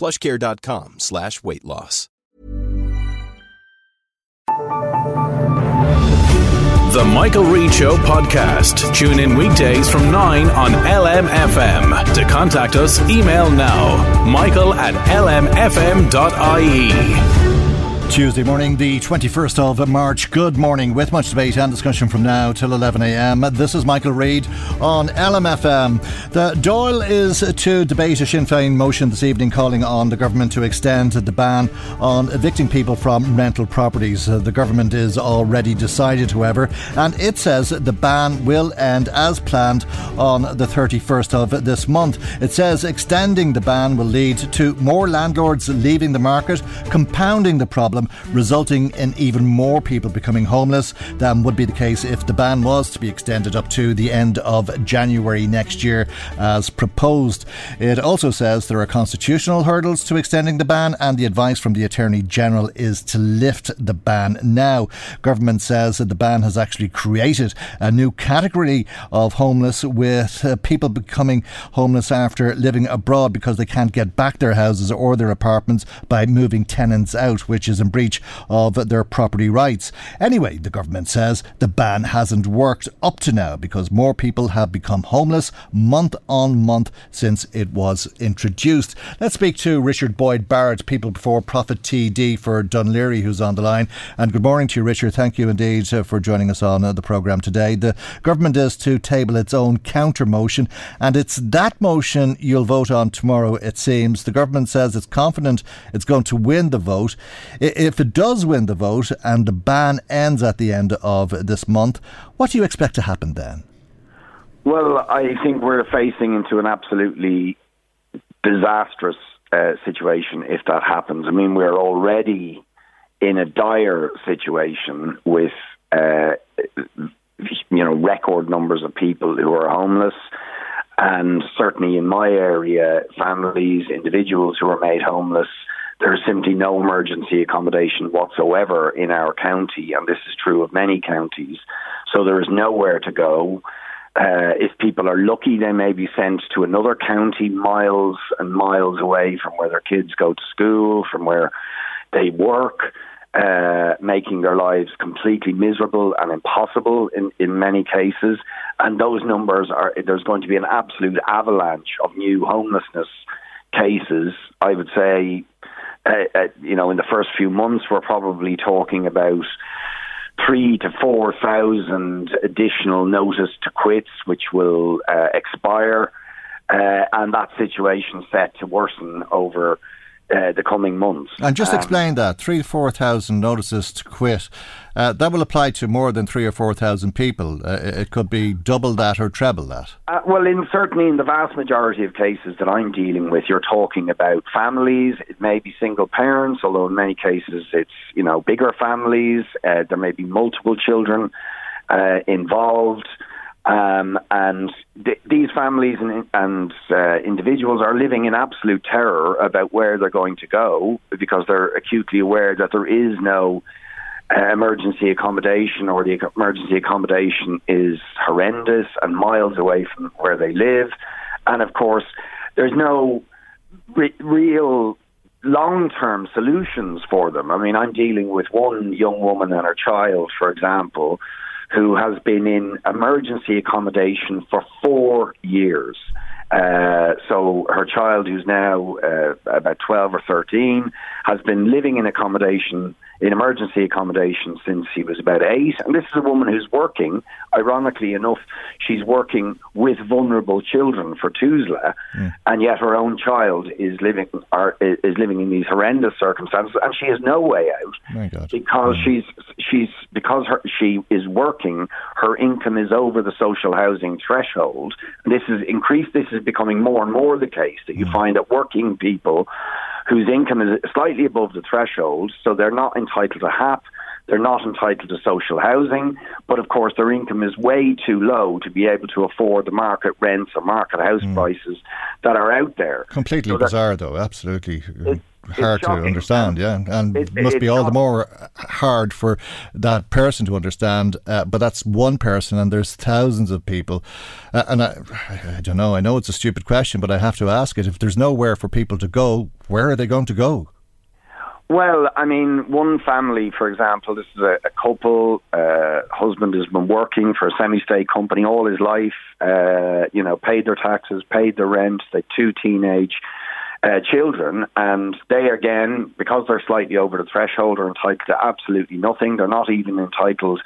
plushcare.com slash weight loss. The Michael Reade Show podcast. Tune in weekdays from 9 on LMFM. To contact us, email now michael at lmfm.ie. Tuesday morning, the 21st of March. Good morning, with much debate and discussion from now till 11am. This is Michael Reade on LMFM. The Dáil is to debate a Sinn Féin motion this evening calling on the government to extend the ban on evicting people from rental properties. Uh, the government is already decided, however, and it says the ban will end as planned on the 31st of this month. It says extending the ban will lead to more landlords leaving the market, compounding the problem resulting in even more people becoming homeless than would be the case if the ban was to be extended up to the end of January next year, as proposed. It also says there are constitutional hurdles to extending the ban, and the advice from the Attorney General is to lift the ban now. Government says that the ban has actually created a new category of homeless, with uh, people becoming homeless after living abroad because they can't get back their houses or their apartments by moving tenants out, which is breach of their property rights. Anyway, the government says the ban hasn't worked up to now because more people have become homeless month on month since it was introduced. Let's speak to Richard Boyd Barrett, People Before Profit TD for Laoghaire, who's on the line. And good morning to you, Richard. Thank you indeed uh, for joining us on uh, the programme today. The government is to table its own counter motion, and it's that motion you'll vote on tomorrow, it seems. The government says it's confident it's going to win the vote. If it does win the vote and the ban ends at the end of this month, what do you expect to happen then? Well, I think we're facing into an absolutely disastrous uh, situation if that happens. I mean, we're already in a dire situation with, uh, you know, record numbers of people who are homeless. And certainly in my area, families, individuals who are made homeless there is simply no emergency accommodation whatsoever in our county, and this is true of many counties. So there is nowhere to go. Uh, if people are lucky, they may be sent to another county miles and miles away from where their kids go to school, from where they work, uh, making their lives completely miserable and impossible in, in many cases. And those numbers are, there's going to be an absolute avalanche of new homelessness cases. I would say uh, uh, you know, in the first few months, we're probably talking about three to four thousand additional notice to quits, which will uh, expire, uh, and that situation set to worsen over uh, the coming months. And just um, explain that three to four thousand notices to quit. Uh, that will apply to more than three or four thousand people. Uh, it could be double that or treble that. Uh, well, in certainly in the vast majority of cases that I'm dealing with, you're talking about families. It may be single parents, although in many cases it's you know bigger families. Uh, there may be multiple children uh, involved. Um, and th- these families and, and uh, individuals are living in absolute terror about where they're going to go because they're acutely aware that there is no uh, emergency accommodation or the emergency accommodation is horrendous and miles away from where they live. And of course, there's no re- real long-term solutions for them. I mean, I'm dealing with one young woman and her child, for example, who has been in emergency accommodation for four years. Uh, so her child, who's now uh, about 12 or 13, has been living in accommodation in emergency accommodation since he was about eight. And this is a woman who's working. Ironically enough, she's working with vulnerable children for TUSLA, mm. and yet her own child is living are, is living in these horrendous circumstances, and she has no way out because mm. she's she's because her, she is working. Her income is over the social housing threshold. And this is increased. This is becoming more and more the case that you mm. find that working people whose income is slightly above the threshold, so they're not entitled to HAP. They're not entitled to social housing, but of course their income is way too low to be able to afford the market rents or market house mm. prices that are out there. Completely so bizarre, though. Absolutely. It, hard to understand, yeah, and it, must be all the more hard for that person to understand. Uh, but that's one person, and there's thousands of people. Uh, and I, I don't know. I know it's a stupid question, but I have to ask it. If there's nowhere for people to go, where are they going to go? Well, I mean, one family, for example, this is a, a couple. Uh, husband has been working for a semi-state company all his life. Uh, you know, paid their taxes, paid their rent. They two teenage uh, children, and they again, because they're slightly over the threshold, are entitled to absolutely nothing. They're not even entitled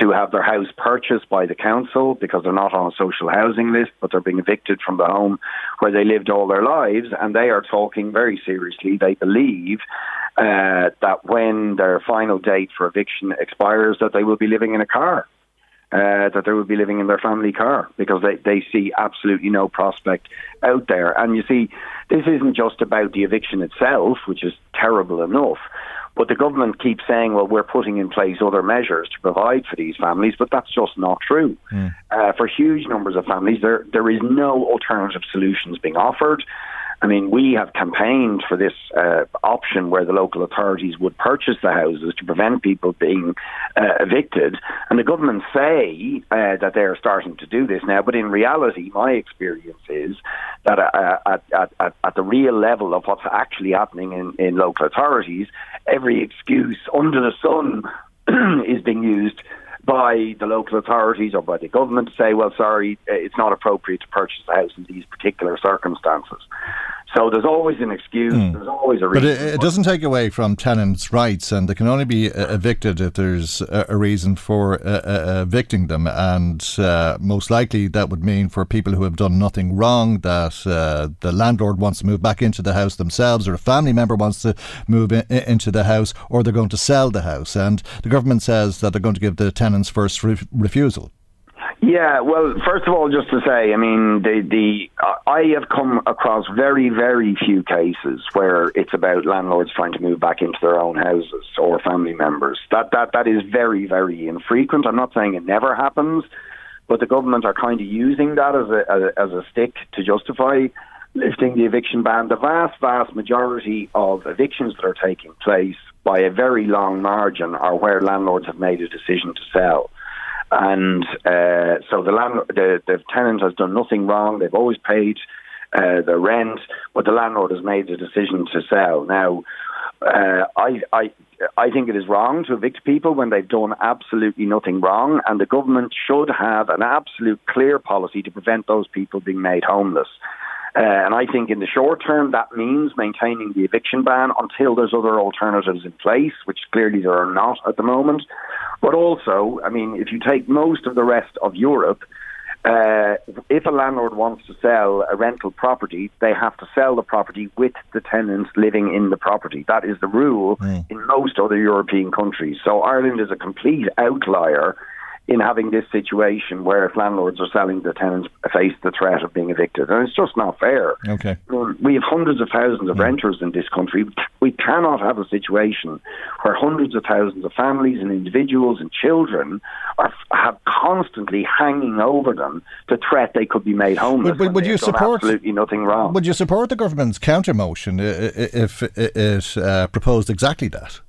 to have their house purchased by the council because they're not on a social housing list, but they're being evicted from the home where they lived all their lives, and they are talking very seriously. They believe uh, that when their final date for eviction expires, that they will be living in a car uh, that they would be living in their family car because they, they see absolutely no prospect out there. And you see, this isn't just about the eviction itself, which is terrible enough. But the government keeps saying, well, we're putting in place other measures to provide for these families, but that's just not true. Mm. Uh, for huge numbers of families, there, there is no alternative solutions being offered. I mean, we have campaigned for this uh, option where the local authorities would purchase the houses to prevent people being uh, evicted. And the government say uh, that they are starting to do this now, but in reality, my experience is that uh, at, at, at, at the real level of what's actually happening in, in local authorities, every excuse under the sun is being used by the local authorities or by the government to say, well, sorry, uh, it's not appropriate to purchase a house in these particular circumstances. So there's always an excuse. Mm. There's always a reason. But it, it, doesn't take away from tenants' rights, and they can only be uh, evicted if there's a, a reason for uh, uh, evicting them. And uh, most likely, that would mean for people who have done nothing wrong that uh, the landlord wants to move back into the house themselves, or a family member wants to move in, into the house, or they're going to sell the house. And the government says that they're going to give the tenants first re- refusal. Yeah, well, first of all, just to say, I mean, the the uh, I have come across very very few cases where it's about landlords trying to move back into their own houses or family members. That that that is very very infrequent. I'm not saying it never happens, but the government are kind of using that as a as a stick to justify lifting the eviction ban. The vast vast majority of evictions that are taking place by a very long margin are where landlords have made a decision to sell. And uh, so the, the, the tenant has done nothing wrong. They've always paid uh, the rent, but the landlord has made the decision to sell. Now, uh, I, I, I think it is wrong to evict people when they've done absolutely nothing wrong, and the government should have an absolute clear policy to prevent those people being made homeless. Uh, and I think in the short term, that means maintaining the eviction ban until there's other alternatives in place, which clearly there are not at the moment. But also, I mean, if you take most of the rest of Europe, uh, if a landlord wants to sell a rental property, they have to sell the property with the tenants living in the property. That is the rule mm. in most other European countries. So Ireland is a complete outlier in having this situation where if landlords are selling, the tenants face the threat of being evicted. And it's just not fair. Okay. We have hundreds of thousands of mm. renters in this country. We cannot have a situation where hundreds of thousands of families and individuals and children are have constantly hanging over them the threat they could be made homeless. Would, would you support absolutely nothing wrong? Would you support the government's counter motion if it uh, proposed exactly that?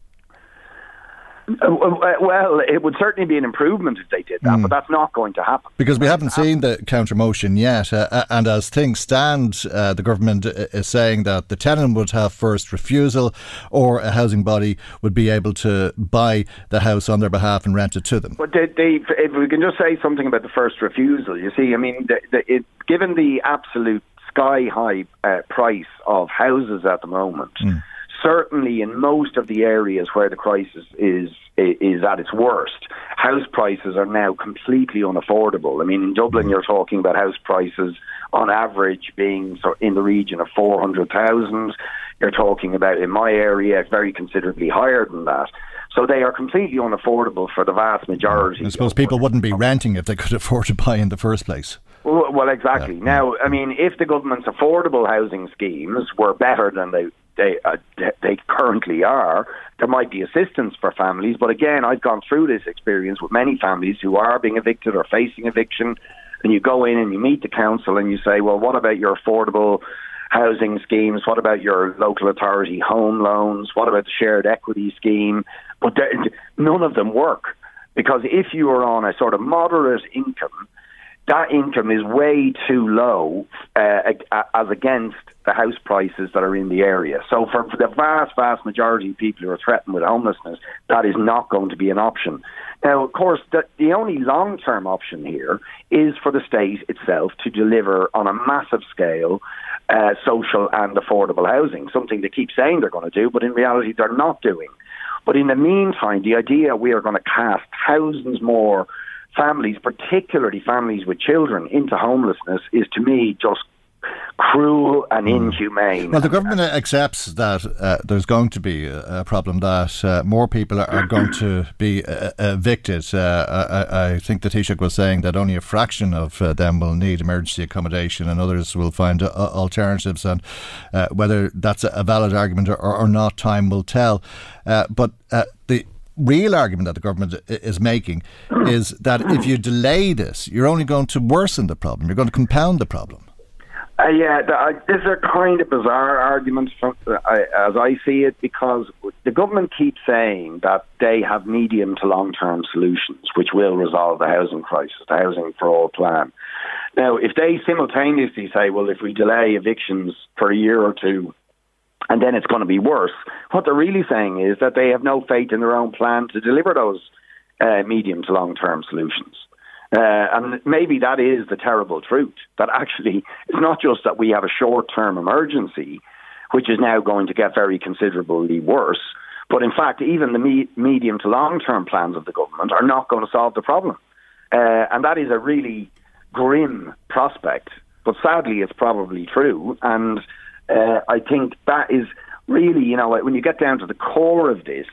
Uh, well, it would certainly be an improvement if they did that, mm. but that's not going to happen. Because we haven't seen the counter motion yet. Uh, uh, and as things stand, uh, the government is saying that the tenant would have first refusal or a housing body would be able to buy the house on their behalf and rent it to them. But they, they, if we can just say something about the first refusal, you see, I mean, the, the, it, given the absolute sky high uh, price of houses at the moment. Mm certainly in most of the areas where the crisis is is at its worst, house prices are now completely unaffordable. I mean, in Dublin, mm-hmm. you're talking about house prices on average being in the region of four hundred thousand. You're talking about in my area very considerably higher than that. So they are completely unaffordable for the vast majority. I suppose people wouldn't be renting if they could afford to buy in the first place. Well, well exactly. Yeah. Now, I mean, if the government's affordable housing schemes were better than they they uh, they currently are. There might be assistance for families, but again, I've gone through this experience with many families who are being evicted or facing eviction, and you go in and you meet the council and you say, well, what about your affordable housing schemes? What about your local authority home loans? What about the shared equity scheme? But none of them work because if you are on a sort of moderate income, that income is way too low uh, as against the house prices that are in the area. So for, for, the vast, vast majority of people who are threatened with homelessness, that is not going to be an option. Now, of course, the, the only long-term option here is for the state itself to deliver on a massive scale uh, social and affordable housing, something they keep saying they're going to do, but in reality they're not doing. But in the meantime, the idea we are going to cast thousands more families, particularly families with children, into homelessness is to me just cruel and hmm. inhumane. Well, the government accepts that uh, there's going to be a, problem that uh, more people are, going to be uh, evicted. Uh, I, I, think the Taoiseach was saying that only a fraction of uh, them will need emergency accommodation and others will find uh, alternatives. And whether that's a valid argument or, or not, time will tell. but the real argument that the government is making is that if you delay this, you're only going to worsen the problem. You're going to compound the problem. Uh, yeah, the, uh, these are kind of bizarre arguments from, uh, as I see it because the government keeps saying that they have medium to long term solutions which will resolve the housing crisis, the housing for all plan. Now, if they simultaneously say, well, if we delay evictions for a year or two, and then it's going to be worse. What they're really saying is that they have no faith in their own plan to deliver those uh, medium to long term solutions. Uh, and maybe that is the terrible truth that actually it's not just that we have a short term emergency, which is now going to get very considerably worse, but in fact, even the me- medium to long term plans of the government are not going to solve the problem. Uh, and that is a really grim prospect, but sadly, it's probably true. And uh, I think that is really, you know, when you get down to the core of this,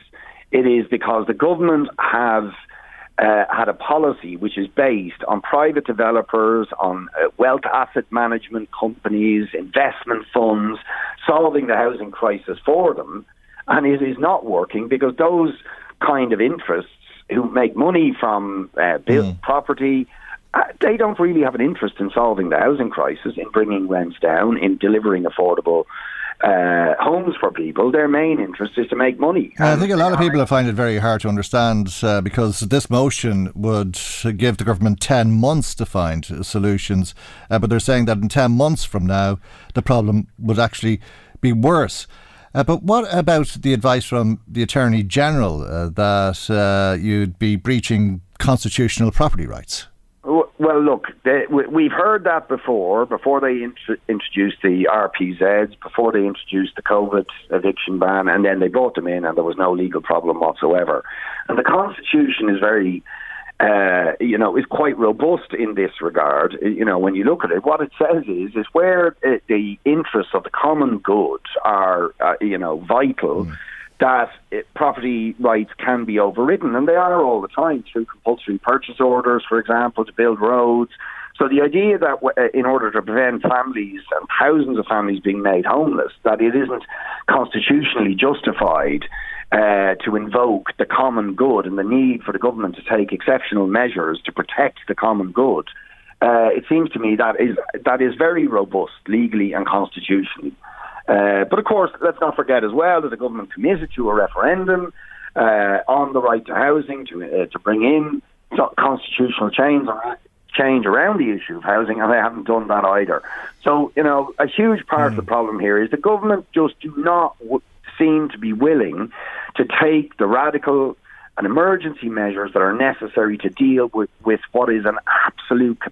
it is because the government have uh, had a policy which is based on private developers, on uh, wealth asset management companies, investment funds, solving the housing crisis for them. And it is not working because those kind of interests who make money from uh, built mm. property they don't really have an interest in solving the housing crisis, in bringing rents down, in delivering affordable uh, homes for people. Their main interest is to make money. I think a lot of people find it very hard to understand uh, because this motion would give the government 10 months to find solutions, uh, but they're saying that in 10 months from now, the problem would actually be worse. Uh, but what about the advice from the Attorney General uh, that uh, you'd be breaching constitutional property rights? Well, look, they, we've heard that before. Before they int- introduced the RPZs, before they introduced the COVID eviction ban, and then they brought them in, and there was no legal problem whatsoever. And the Constitution is very, uh, you know, is quite robust in this regard. You know, when you look at it, what it says is is where uh, the interests of the common good are, uh, you know, vital. Mm that it, property rights can be overridden, and they are all the time through compulsory purchase orders, for example, to build roads. So the idea that uh, in order to prevent families and thousands of families being made homeless, that it isn't constitutionally justified uh, to invoke the common good and the need for the government to take exceptional measures to protect the common good, uh, it seems to me that is that is very robust legally and constitutionally. Uh, but of course, let's not forget as well that the government committed to a referendum. uh, on the right to housing to uh, to bring in constitutional change change around the issue of housing, and they haven't done that either. So, you know, a huge part mm. of the hmm. problem here is the government just do not w- seem to be willing to take the radical and emergency measures that are necessary to deal with, with what is an absolute cat-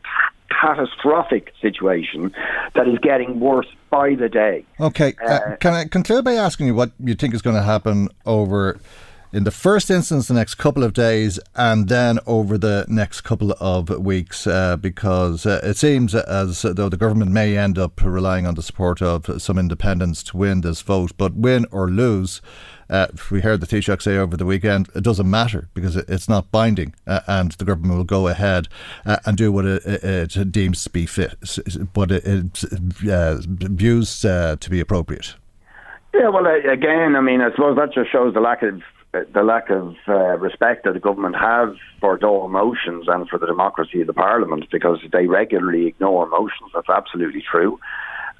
catastrophic situation that is getting worse by the day. Okay, uh, uh, can I conclude by asking you what you think is going to happen over in the first instance the next couple of days and then over the next couple of weeks uh, because uh, it seems as though the government may end up relying on the support of some independents to win this vote but win or lose uh, we heard the Taoiseach say over the weekend, it doesn't matter because it's not binding uh, and the government will go ahead uh, and do what it, it, deems to be fit, but it, it uh, views uh, to be appropriate. Yeah, well, again, I mean, I suppose that just shows the lack of the lack of uh, respect that the government has for Dáil motions and for the democracy of the Parliament because they regularly ignore motions. That's absolutely true.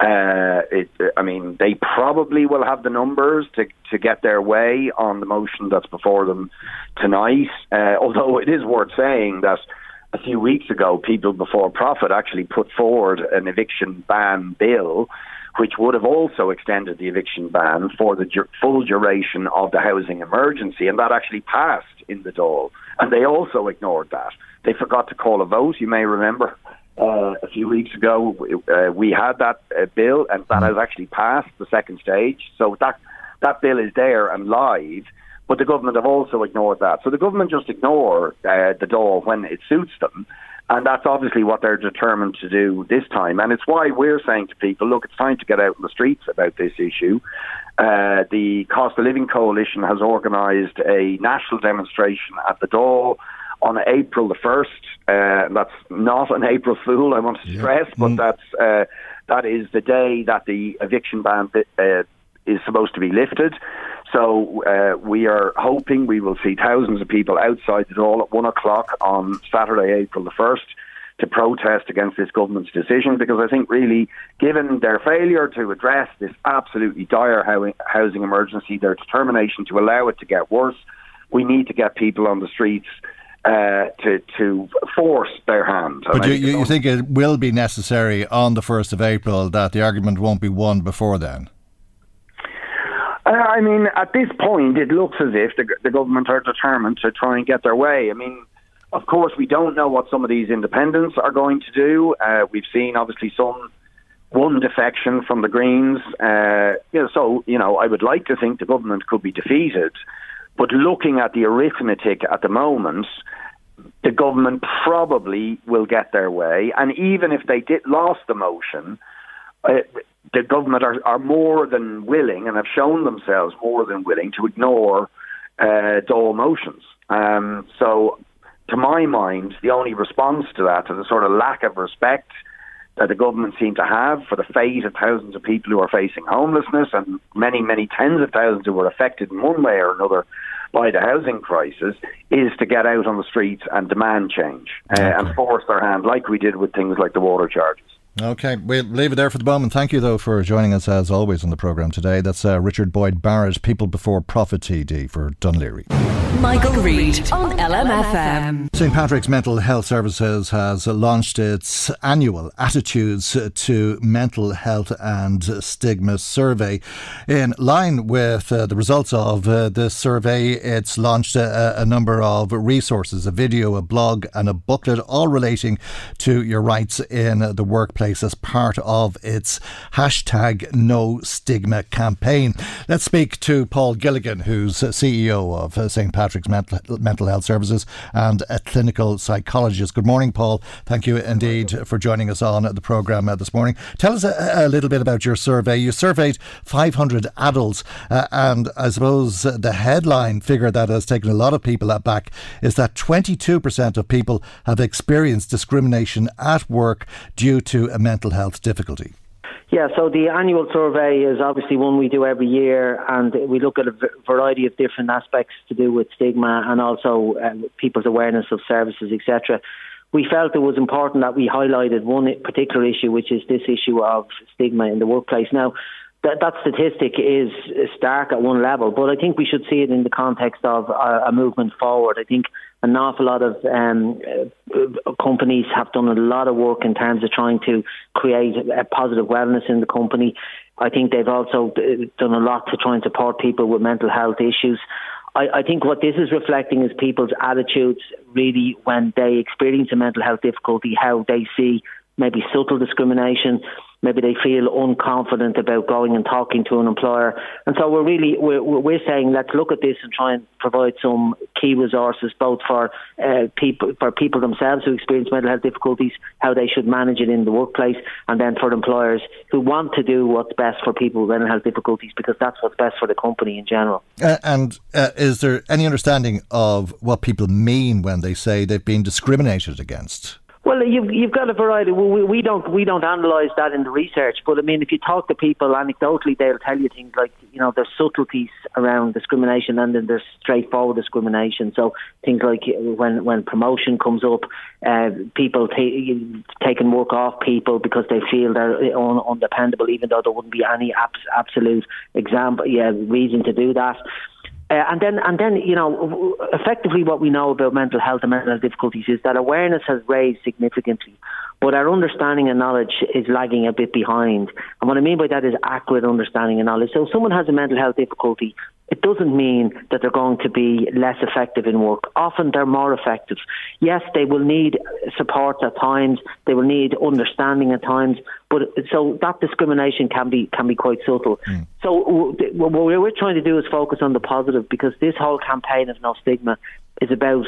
Uh, it, I mean, they probably will have the numbers to to get their way on the motion that's before them tonight. Uh, although it is worth saying that a few weeks ago, People Before Profit actually put forward an eviction ban bill which would have also extended the eviction ban for the full duration of the housing emergency, and that actually passed in the Dáil. And they also ignored that. They forgot to call a vote, you may remember. Uh, a few weeks ago, uh, we had that uh, bill, and that has actually passed the second stage. So that that bill is there and live, but the government have also ignored that. So the government just ignore uh, the Dáil when it suits them, and that's obviously what they're determined to do this time. And it's why we're saying to people, look, it's time to get out in the streets about this issue. Uh, the Cost of Living Coalition has organised a national demonstration at the Dáil on April the 1st. Uh, that's not an April Fool, I want to stress, yeah. but mm. that's, uh, that is the day that the eviction ban uh, is supposed to be lifted. So uh, we are hoping we will see thousands of people outside the Dáil at one o'clock on Saturday, April the 1st, to protest against this government's decision because I think, really, given their failure to address this absolutely dire housing emergency, their determination to allow it to get worse, we need to get people on the streets. Uh, to to force their hand. But you, you think it will be necessary on the first of April that the argument won't be won before then? Uh, I mean, at this point, it looks as if the, the government are determined to try and get their way. I mean, of course, we don't know what some of these independents are going to do. Uh, we've seen, obviously, some one defection from the Greens. Uh, you know, so, you know, I would like to think the government could be defeated. But looking at the arithmetic at the moment, the government probably will get their way. And even if they did lost the motion, uh, the government are, are more than willing and have shown themselves more than willing to ignore uh, Dáil motions. Um, so, to my mind, the only response to that, to the sort of lack of respect that the government seem to have for the fate of thousands of people who are facing homelessness and many, many tens of thousands who were affected in one way or another by the housing crisis, is to get out on the streets and demand change uh, okay. and force their hand, like we did with things like the water charges. Okay, we'll leave it there for the moment. Thank you, though, for joining us as always on the programme today. That's uh, Richard Boyd Barrett, People Before Profit TD for Dún Laoghaire. Michael, Reade on LMFM. St Patrick's Mental Health Services has launched its annual Attitudes to Mental Health and Stigma survey. In line with uh, the results of uh, this survey, it's launched a, a number of resources a video, a blog, and a booklet, all relating to your rights in the workplace place as part of its hashtag No Stigma campaign. Let's speak to Paul Gilligan, who's CEO of St Patrick's Mental, Mental Health Services and a clinical psychologist. Good morning, Paul. Thank you indeed for joining us on the programme uh, this morning. Tell us a, a, little bit about your survey. You surveyed 500 adults, uh, and I suppose the headline figure that has taken a lot of people aback is that 22% of people have experienced discrimination at work due to a mental health difficulty? Yeah, so the annual survey is obviously one we do every year, and we look at a variety of different aspects to do with stigma and also uh, people's awareness of services, etc. We felt it was important that we highlighted one particular issue, which is this issue of stigma in the workplace. Now, that, that statistic is stark at one level, but I think we should see it in the context of a, a movement forward. I think an awful lot of um, uh, companies have done a lot of work in terms of trying to create a positive wellness in the company. I think they've also uh, done a lot to try and support people with mental health issues. I, I think what this is reflecting is people's attitudes really when they experience a mental health difficulty, how they see maybe subtle discrimination, maybe they feel unconfident about going and talking to an employer. And so we're really we're, we're saying let's look at this and try and provide some key resources both for uh, people for people themselves who experience mental health difficulties, how they should manage it in the workplace, and then for employers who want to do what's best for people with mental health difficulties because that's what's best for the company in general. Uh, and uh, is there any understanding of what people mean when they say they've been discriminated against? Well, you've you've got a variety. We, we don't we don't analyse that in the research, but I mean, if you talk to people anecdotally, they'll tell you things like you know there's subtleties around discrimination, and then there's straightforward discrimination. So things like when when promotion comes up, uh, people ta- taking work off people because they feel they're un- undependable, even though there wouldn't be any abs- absolute example, yeah, reason to do that. Uh, and then, and then, you know, effectively, what we know about mental health and mental difficulties is that awareness has raised significantly, but our understanding and knowledge is lagging a bit behind. And what I mean by that is accurate understanding and knowledge. So, if someone has a mental health difficulty, it doesn't mean that they're going to be less effective in work. Often they're more effective. Yes, they will need support at times, they will need understanding at times, but so that discrimination can be can be quite subtle. Mm. So what we're trying to do is focus on the positive because this whole campaign of no stigma is about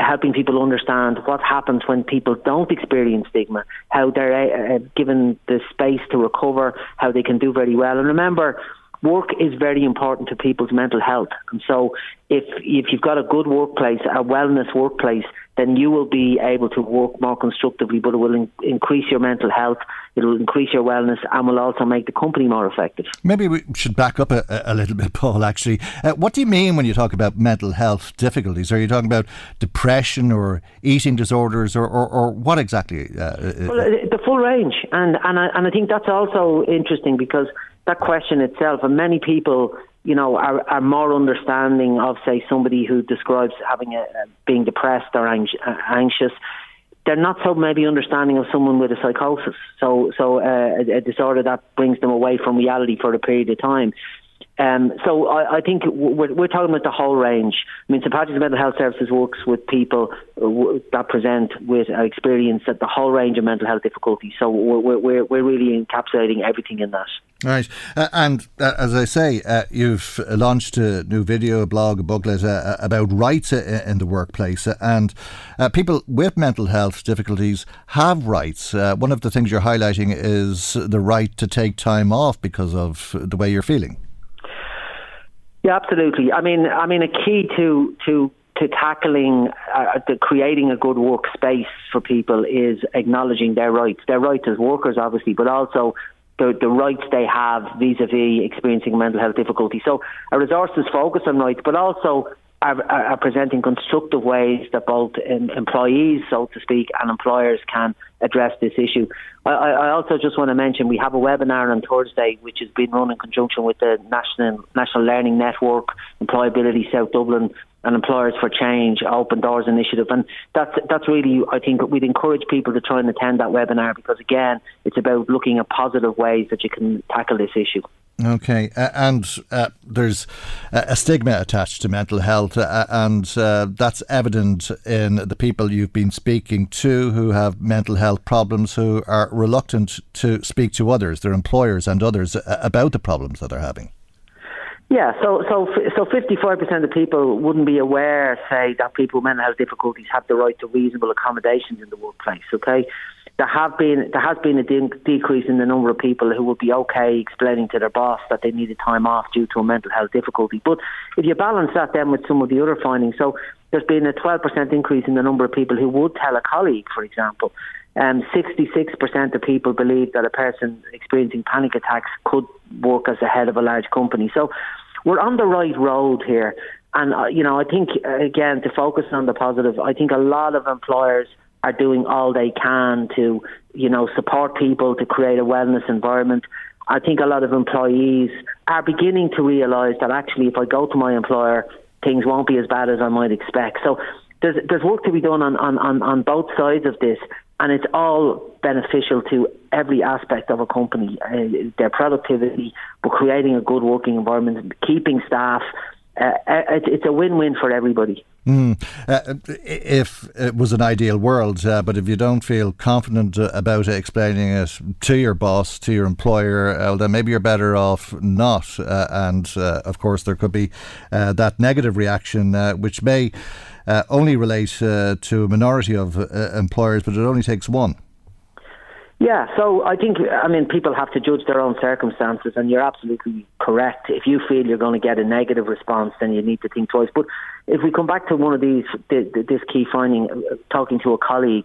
helping people understand what happens when people don't experience stigma, how they're uh, given the space to recover, how they can do very well. And remember, work is very important to people's mental health. And so if if you've got a good workplace, a wellness workplace, then you will be able to work more constructively, but it will in- increase your mental health, it will increase your wellness, and will also make the company more effective. Maybe we should back up a, a little bit, Paul, actually. Uh, what do you mean when you talk about mental health difficulties? Are you talking about depression or eating disorders, or, or, or what exactly? Uh, uh well, uh, the full range. And, and, I, and I think that's also interesting because that question itself, and many people, you know, are, are more understanding of, say, somebody who describes having a, being depressed or anxious. They're not so maybe understanding of someone with a psychosis, so so uh, a, a disorder that brings them away from reality for a period of time. Um, so I, I think we're, we're, talking about the whole range. I mean, St Patrick's Mental Health Services works with people that present with experience at the whole range of mental health difficulties. So we're, we're, we're really encapsulating everything in that. Right, uh, and uh, as I say, uh, you've launched a new video, a blog, a booklet uh, uh, about rights uh, in the workplace, and people with mental health difficulties have rights. one of the things you're highlighting is the right to take time off because of the way you're feeling. Yeah, absolutely. I mean, I mean, a key to to to tackling uh, the creating a good workspace for people is acknowledging their rights, their rights as workers, obviously, but also the, the rights they have vis-a-vis experiencing mental health difficulty. So our resources focus on rights, but also are, are, presenting constructive ways that both um, employees, so to speak, and employers can address this issue. I, I, also just want to mention we have a webinar on Thursday, which has been run in conjunction with the National National Learning Network, Employability South Dublin, and Employers for Change Open Doors Initiative, and that's that's really I think we'd encourage people to try and attend that webinar because again, it's about looking at positive ways that you can tackle this issue. Okay, uh, and uh, there's a stigma attached to mental health, uh, and uh, that's evident in the people you've been speaking to who have mental health problems, who are reluctant to speak to others, their employers and others, uh, about the problems that they're having. Yeah, so so so fifty five percent of people wouldn't be aware, say, that people with mental health difficulties have the right to reasonable accommodations in the workplace. Okay, there have been there has been a de- decrease in the number of people who would be okay explaining to their boss that they needed time off due to a mental health difficulty. But if you balance that then with some of the other findings, so there's been a 12% increase in the number of people who would tell a colleague, for example. Um, 66% of people believe that a person experiencing panic attacks could work as a head of a large company. So we're on the right road here. And, uh, you know, I think, uh, again, to focus on the positive, I think a lot of employers – are doing all they can to, you know, support people to create a wellness environment. I think a lot of employees are beginning to realise that actually, if I go to my employer, things won't be as bad as I might expect. So there's there's work to be done on on, on, on both sides of this, and it's all beneficial to every aspect of a company, uh, their productivity, but creating a good working environment, keeping staff. Uh, uh it's a win-win for everybody. Mm. Uh, if it was an ideal world, uh, but if you don't feel confident uh, about explaining it to your boss, to your employer, uh, then maybe you're better off not. Uh, and uh, of course, there could be that negative reaction, which may only relate to a minority of employers, but it only takes one. Yeah, so I think, I mean, people have to judge their own circumstances, and you're absolutely correct. If you feel you're going to get a negative response, then you need to think twice. But if we come back to one of these, this key finding, uh, talking to a colleague,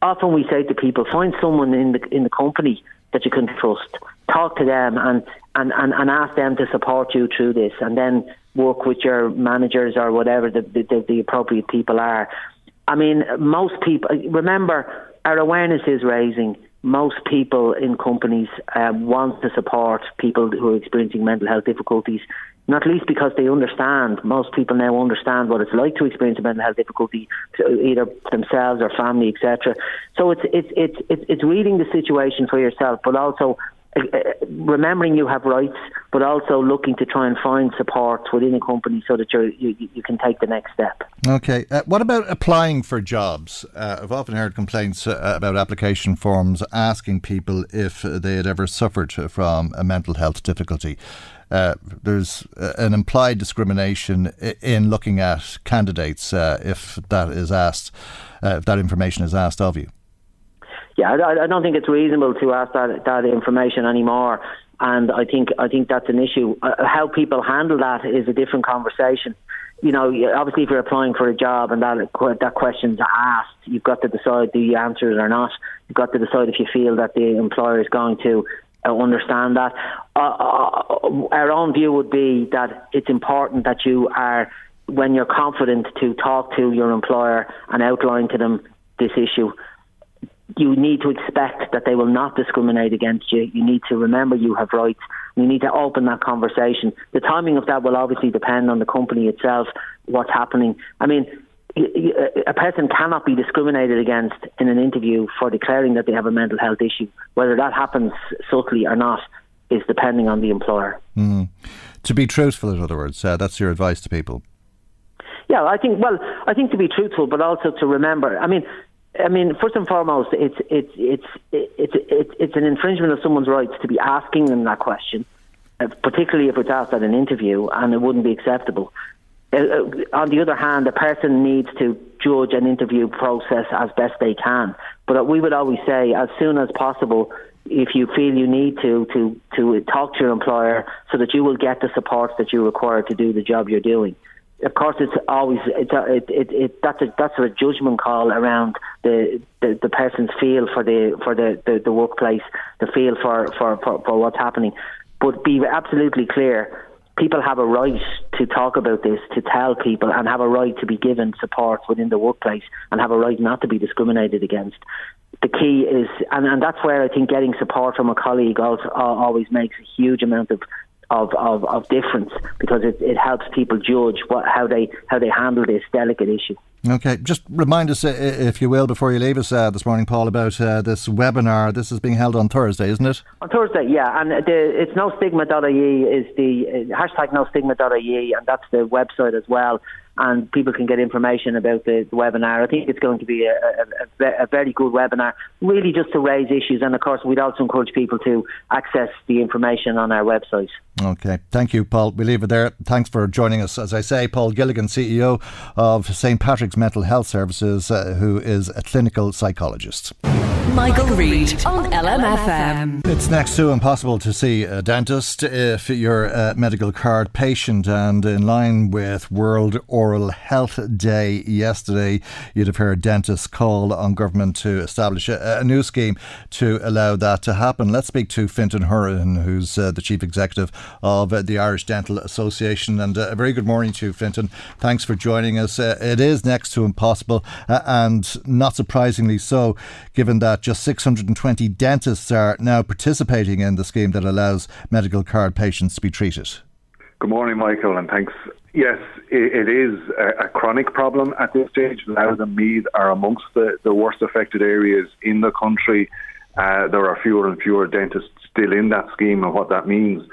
often we say to people, find someone in the in the company that you can trust. Talk to them and, and, and, and ask them to support you through this, and then work with your managers or whatever the, the, the appropriate people are. I mean, most people, remember, our awareness is raising most people in companies um, want to support people who are experiencing mental health difficulties, not least because they understand, most people now understand what it's like to experience a mental health difficulty, either themselves or family, etc. So it's, it's, it's, it's, it's reading the situation for yourself, but also uh, uh, remembering you have rights, but also looking to try and find support within a company so that you you can take the next step. Okay. Uh, what about applying for jobs? Uh, I've often heard complaints uh, about application forms asking people if they had ever suffered from a mental health difficulty. Uh, there's an implied discrimination in looking at candidates if that is asked, if that information is asked of you yeah, I, I don't think it's reasonable to ask that that information anymore. And I think I think that's an issue. Uh, how people handle that is a different conversation. You know, obviously, if you're applying for a job and that that question's asked, you've got to decide do you answer it or not. You've got to decide if you feel that the employer is going to uh, understand that. Uh, uh, our own view would be that it's important that you are, when you're confident, to talk to your employer and outline to them this issue you need to expect that they will not discriminate against you. You need to remember you have rights. You need to open that conversation. The timing of that will obviously depend on the company itself, what's happening. I mean, a person cannot be discriminated against in an interview for declaring that they have a mental health issue. Whether that happens subtly or not is depending on the employer. Mm. To be truthful, in other words, uh, that's your advice to people. Yeah, I think. Well, I think to be truthful, but also to remember. I mean, I mean, first and foremost, it's it's it's it's it's, it's an infringement of someone's rights to be asking them that question, uh, particularly if it's asked at an interview, and it wouldn't be acceptable. Uh, uh, on the other hand, the person needs to judge an interview process as best they can. But we would always say, as soon as possible, if you feel you need to, to, to talk to your employer so that you will get the support that you require to do the job you're doing of course, it's always it's a, it, it, it that's a that's a judgment call around the, the, the person's feel for the for the, the, the workplace, the feel for, for, for, for what's happening. But be absolutely clear, people have a right to talk about this, to tell people, and have a right to be given support within the workplace, and have a right not to be discriminated against. The key is, and, and that's where I think getting support from a colleague also, uh, always makes a huge amount of of, of, of difference because it, it helps people judge what, how they how they handle this delicate issue. Okay, just remind us, uh, if you will, before you leave us uh, this morning, Paul, about uh, this webinar. This is being held on Thursday, isn't it? On Thursday, yeah. And the, it's no stigma.ie is the uh, hashtag no stigma.ie, and that's the website as well and people can get information about the, the webinar. I think it's going to be a, a, a, very good webinar, really just to raise issues. And of course, we'd also encourage people to access the information on our website. Okay, thank you, Paul. We leave it there. Thanks for joining us. As I say, Paul Gilligan, CEO of St Patrick's Mental Health Services, uh, who is a clinical psychologist. Michael, Reade on LMFM. It's next to impossible to see a dentist if you're a medical card patient, and in line with World Order Oral Health Day yesterday. You'd have heard dentists call on government to establish a, a new scheme to allow that to happen. Let's speak to Fintan Hourihan, who's uh, the Chief Executive of uh, the Irish Dental Association. And uh, a very good morning to you, Fintan. Thanks for joining us. Uh, it is next to impossible, uh, and not surprisingly so, given that just 620 dentists are now participating in the scheme that allows medical card patients to be treated. Good morning, Michael, and thanks. Yes, it, it is a, a, chronic problem at this stage. Louth and Meath are amongst the, the worst affected areas in the country. Uh, there are fewer and fewer dentists still in that scheme, and what that means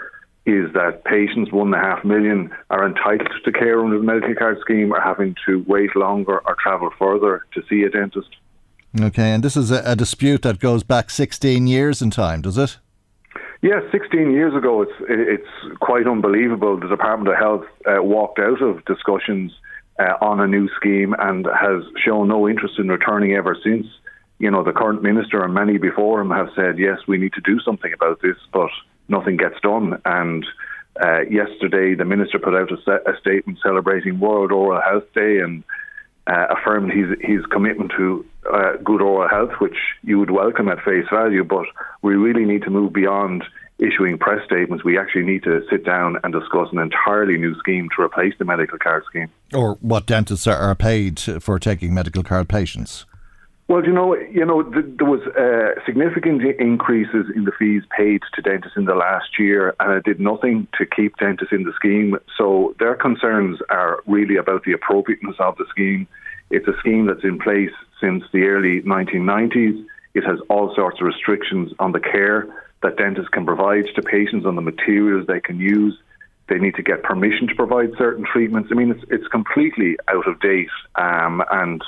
is that patients, one and a half million, are entitled to care under the medical card scheme, are having to wait longer or travel further to see a dentist. Okay, and this is a, a dispute that goes back 16 years in time, does it? Yes, 16 years ago, it's it's quite unbelievable. The Department of Health uh, walked out of discussions uh, on a new scheme and has shown no interest in returning ever since. You know, the current minister and many before him have said, yes, we need to do something about this, but nothing gets done. And uh, yesterday, the minister put out a, a, statement celebrating World Oral Health Day and uh, affirmed his his commitment to uh, good oral health, which you would welcome at face value. But we really need to move beyond issuing press statements. We actually need to sit down and discuss an entirely new scheme to replace the medical card scheme. Or what dentists are paid for taking medical card patients. Well, you know, you know, th- there was uh, significant increases in the fees paid to dentists in the last year, and it did nothing to keep dentists in the scheme. So their concerns are really about the appropriateness of the scheme. It's a scheme that's in place since the early 1990s. It has all sorts of restrictions on the care that dentists can provide to patients, on the materials they can use. They need to get permission to provide certain treatments. I mean, it's it's completely out of date, um, and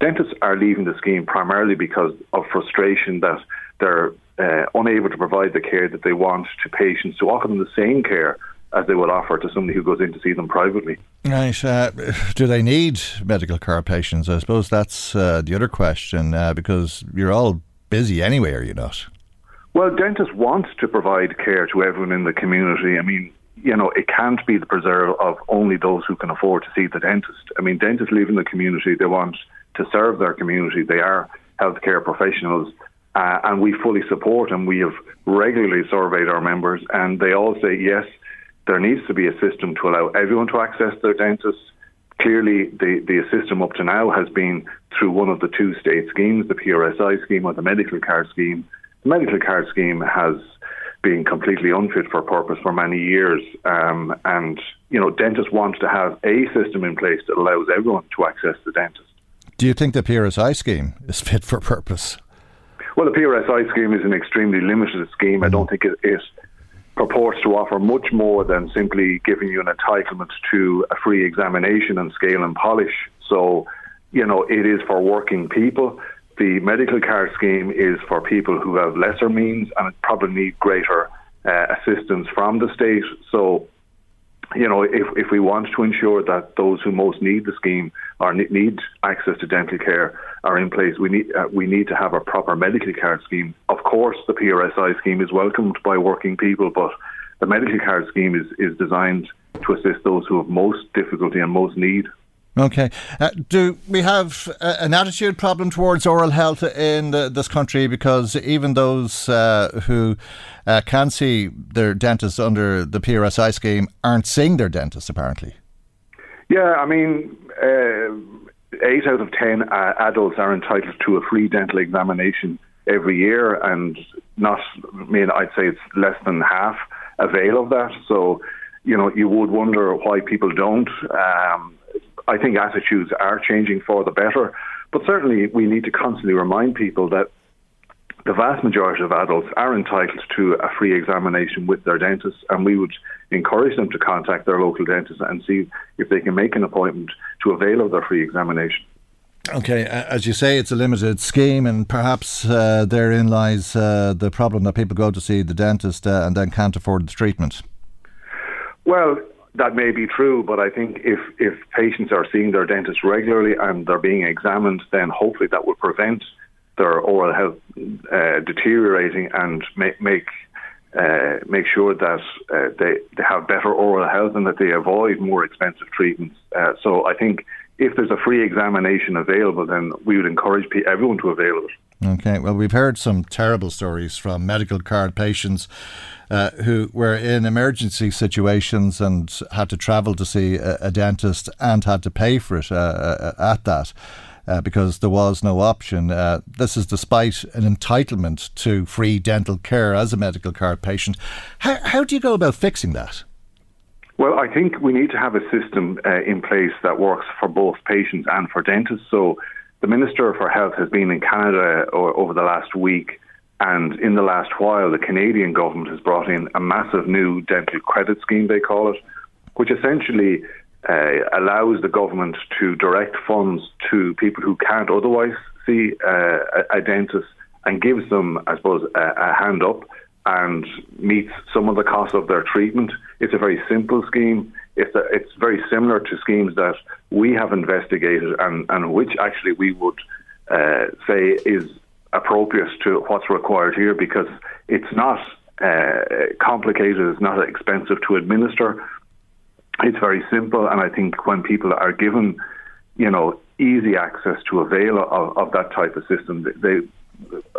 Dentists are leaving the scheme primarily because of frustration that they're uh, unable to provide the care that they want to patients to offer them the same care as they would offer to somebody who goes in to see them privately. Right. Uh, do they need medical care patients? I suppose that's uh, the other question uh, because you're all busy anyway, are you not? Well, dentists want to provide care to everyone in the community. I mean, you know, it can't be the preserve of only those who can afford to see the dentist. I mean, dentists live in the community. They want to serve their community. They are healthcare professionals, uh, and we fully support them. We have regularly surveyed our members, and they all say yes, there needs to be a system to allow everyone to access their dentist. Clearly, the, the system up to now has been through one of the two state schemes, the PRSI scheme or the medical card scheme. The medical card scheme has been completely unfit for purpose for many years, um, and you know, dentists want to have a system in place that allows everyone to access the dentist. Do you think the PRSI scheme is fit for purpose? Well, the PRSI scheme is an extremely limited scheme. I don't think it, purports to offer much more than simply giving you an entitlement to a free examination and scale and polish. So, you know, it is for working people. The medical card scheme is for people who have lesser means and probably need greater uh, assistance from the state. So, you know, if, if we want to ensure that those who most need the scheme or need access to dental care are in place, we need uh, we need to have a proper medical card scheme. Of course, the PRSI scheme is welcomed by working people, but the medical card scheme is, is designed to assist those who have most difficulty and most need. Okay. Uh, do we have uh, an attitude problem towards oral health in the, this country? Because even those uh, who uh, can see their dentist under the PRSI scheme aren't seeing their dentist, apparently. Yeah, I mean, uh, eight out of ten uh, adults are entitled to a free dental examination every year, and not, I mean, I'd say it's less than half avail of that. So, you know, you would wonder why people don't. Um, I think attitudes are changing for the better, but certainly we need to constantly remind people that the vast majority of adults are entitled to a free examination with their dentist, and we would encourage them to contact their local dentist and see if they can make an appointment to avail of their free examination. Okay, as you say, it's a limited scheme, and perhaps uh, therein lies uh, the problem that people go to see the dentist uh, and then can't afford the treatment. Well, that may be true, but I think if, if patients are seeing their dentist regularly and they're being examined, then hopefully that will prevent their oral health uh, deteriorating and make, make uh, make sure that uh, they, they have better oral health and that they avoid more expensive treatments. Uh, so I think if there's a free examination available, then we would encourage everyone to avail of it. Okay, well, we've heard some terrible stories from medical card patients uh, who were in emergency situations and had to travel to see a, a dentist and had to pay for it uh, uh at that uh, because there was no option. Uh, this is despite an entitlement to free dental care as a medical card patient. How, how do you go about fixing that? Well, I think we need to have a system uh, in place that works for both patients and for dentists. So, the Minister for Health has been in Canada over the last week, and in the last while, the Canadian government has brought in a massive new dental credit scheme, they call it, which essentially uh, allows the government to direct funds to people who can't otherwise see uh, a, dentist and gives them, I suppose, a, a, hand up and meets some of the costs of their treatment. It's a very simple scheme. It's, a, it's very similar to schemes that we have investigated and, and which actually we would uh, say is appropriate to what's required here because it's not uh, complicated, it's not expensive to administer it's very simple, and I think when people are given, you know, easy access to avail of, of that type of system, they,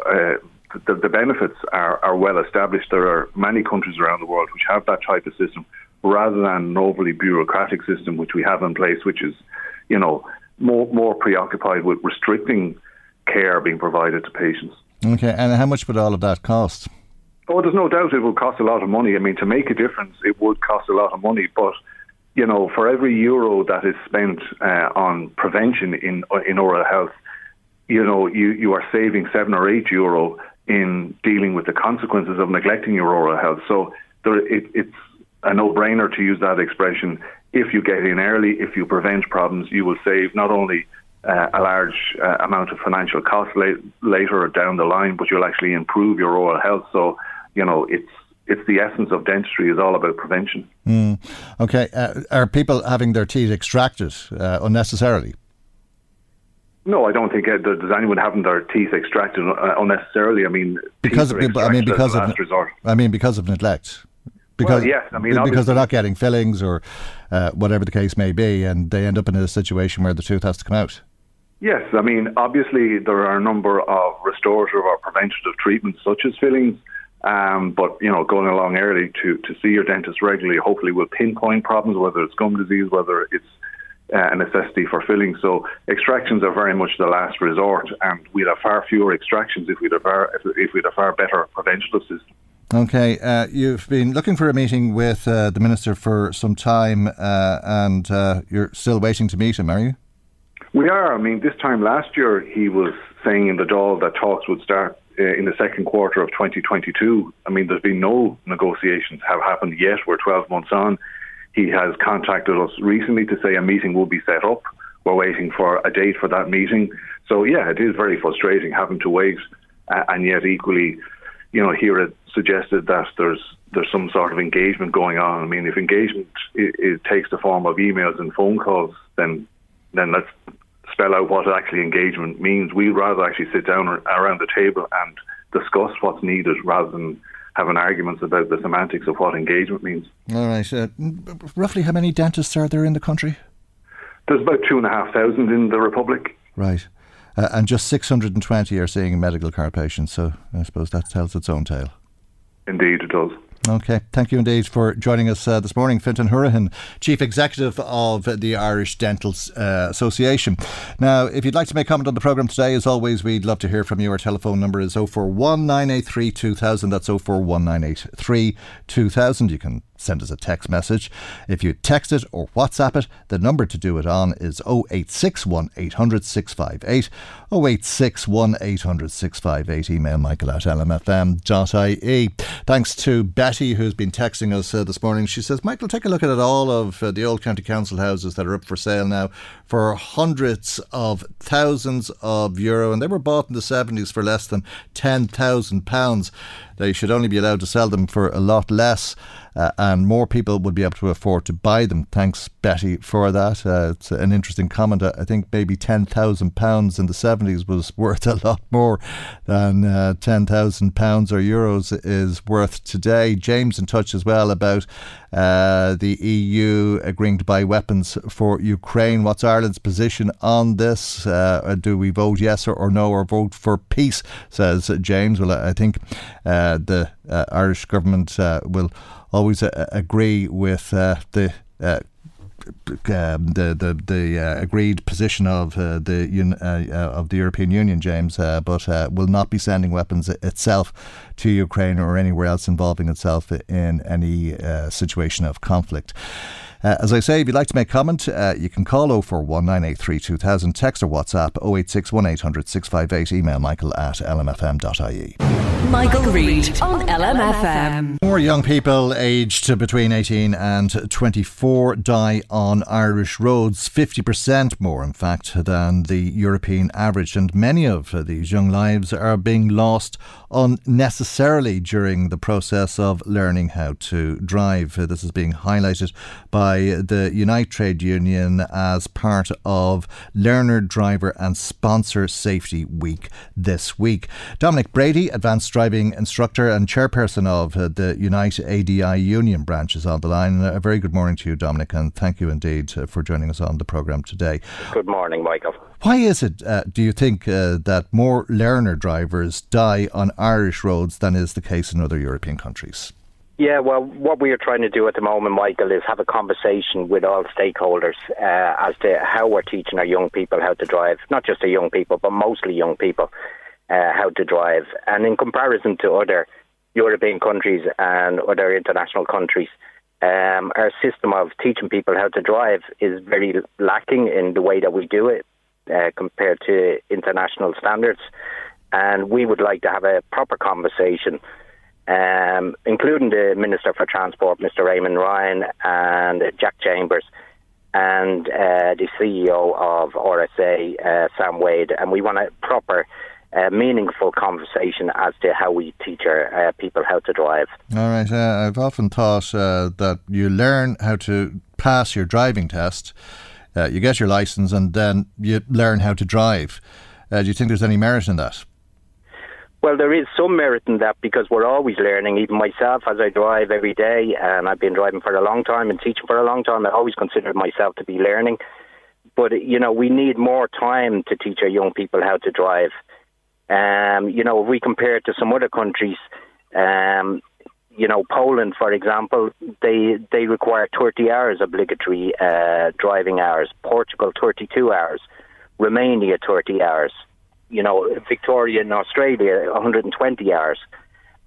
uh, the, the, benefits are, are well established. There are many countries around the world which have that type of system, rather than an overly bureaucratic system which we have in place, which is, you know, more more preoccupied with restricting care being provided to patients. Okay, and how much would all of that cost? Oh, there's no doubt it will cost a lot of money. I mean, to make a difference, it would cost a lot of money, but you know, for every euro that is spent uh, on prevention in in oral health, you know, you, you are saving seven or eight euro in dealing with the consequences of neglecting your oral health. So there, it, it's a no-brainer to use that expression. If you get in early, if you prevent problems, you will save not only uh, a large uh, amount of financial cost la- later down the line, but you'll actually improve your oral health. So, you know, it's it's the essence of dentistry is all about prevention. Mm. Okay, uh, are people having their teeth extracted uh, unnecessarily? No, I don't think uh, there's anyone having their teeth extracted uh, unnecessarily. I mean, because of, I mean because of resort. I mean because of neglect. Because, well, yes, I mean because they're not getting fillings or uh, whatever the case may be, and they end up in a situation where the tooth has to come out. Yes, I mean obviously there are a number of restorative or preventative treatments such as fillings um, but you know, going along early to to see your dentist regularly, hopefully, will pinpoint problems, whether it's gum disease, whether it's a necessity for filling. So extractions are very much the last resort, and we'd have far fewer extractions if we'd have far, if, if we'd have far better preventative system. Okay, uh, you've been looking for a meeting with uh, the minister for some time, uh, and uh, you're still waiting to meet him, are you? We are. I mean, this time last year, he was saying in the Dáil that talks would start uh, in the second quarter of 2022. I mean, there's been no negotiations have happened yet. We're 12 months on. He has contacted us recently to say a meeting will be set up. We're waiting for a date for that meeting. So yeah, it is very frustrating having to wait, uh, and yet equally, you know, here it suggested that there's there's some sort of engagement going on. I mean, if engagement it, it takes the form of emails and phone calls, then then let's spell out what actually engagement means. We'd rather actually sit down around the table and discuss what's needed rather than having arguments about the semantics of what engagement means. All right. Uh, roughly how many dentists are there in the country? There's about two and a half thousand in the Republic. Right. Uh, and just 620 are seeing medical card patients, so I suppose that tells its own tale. Indeed, it does. Okay, thank you indeed for joining us uh, this morning, Fintan Hourihan, Chief Executive of the Irish Dental uh, Association. Now, if you'd like to make a comment on the programme today, as always, we'd love to hear from you. Our telephone number is 041983 2000. That's 041983 2000. You can send us a text message. If you text it or WhatsApp it, the number to do it on is 0861 800 658. 0861 800 658. Email michael at lmfm.ie. Thanks to Betty, who's been texting us uh, this morning. She says, Michael, take a look at all of uh, the old county council houses that are up for sale now for hundreds of thousands of euro, and they were bought in the 70s for less than £10,000. They should only be allowed to sell them for a lot less. Uh, and more people would be able to afford to buy them. Thanks, Betty, for that. Uh, it's an interesting comment. I think maybe ten thousand pounds in the seventies was worth a lot more than uh, ten thousand pounds or euros is worth today. James in touch as well about uh, the EU agreeing to buy weapons for Ukraine. What's Ireland's position on this? Uh, do we vote yes or, or, no or vote for peace? Says James. Well, I think uh, the Irish government will always agree with the um, the the, the uh, agreed position of uh, the uh, of the European Union, James, but will not be sending weapons itself to Ukraine or anywhere else involving itself in any situation of conflict. Uh, as I say, if you'd like to make comment, uh, you can call 041983 2000, text or WhatsApp 086 1800 658, email michael at lmfm.ie. Michael, Reade on LMFM. More young people aged between 18 and 24 die on Irish roads, 50% more, in fact, than the European average. And many of these young lives are being lost unnecessarily during the process of learning how to drive. This is being highlighted by the Unite Trade Union as part of Learner, Driver and Sponsor Safety Week this week. Dominic Brady, Advanced Driving Instructor and Chairperson of the Unite ADI Union branch, is on the line. A very good morning to you, Dominic, and thank you indeed for joining us on the programme today. Good morning, Michael. Why is it, uh, do you think, uh, that more learner drivers die on Irish roads than is the case in other European countries? Yeah, well, what we are trying to do at the moment, Michael, is have a conversation with all stakeholders uh, as to how we're teaching our young people how to drive. Not just our young people, but mostly young people uh, how to drive. And in comparison to other European countries and other international countries, um, our system of teaching people how to drive is very lacking in the way that we do it uh, compared to international standards. And we would like to have a proper conversation, um, including the Minister for Transport, Mr. Eamon Ryan, and Jack Chambers, and uh, the CEO of RSA, uh, Sam Waide. And we want a proper uh, meaningful conversation as to how we teach our uh, people how to drive. All right. Uh, I've often thought uh, that you learn how to pass your driving test you get your license and then you learn how to drive. Do you think there's any merit in that? Well, there is some merit in that because we're always learning. Even myself, as I drive every day, and I've been driving for a long time and teaching for a long time, I always considered myself to be learning. But you know, we need more time to teach our young people how to drive. Um, you know, if we compare it to some other countries, um, you know, Poland, for example, they they require 30 hours obligatory uh, driving hours. Portugal, 32 hours. Romania, 30 hours. You know, Victoria in Australia, 120 hours.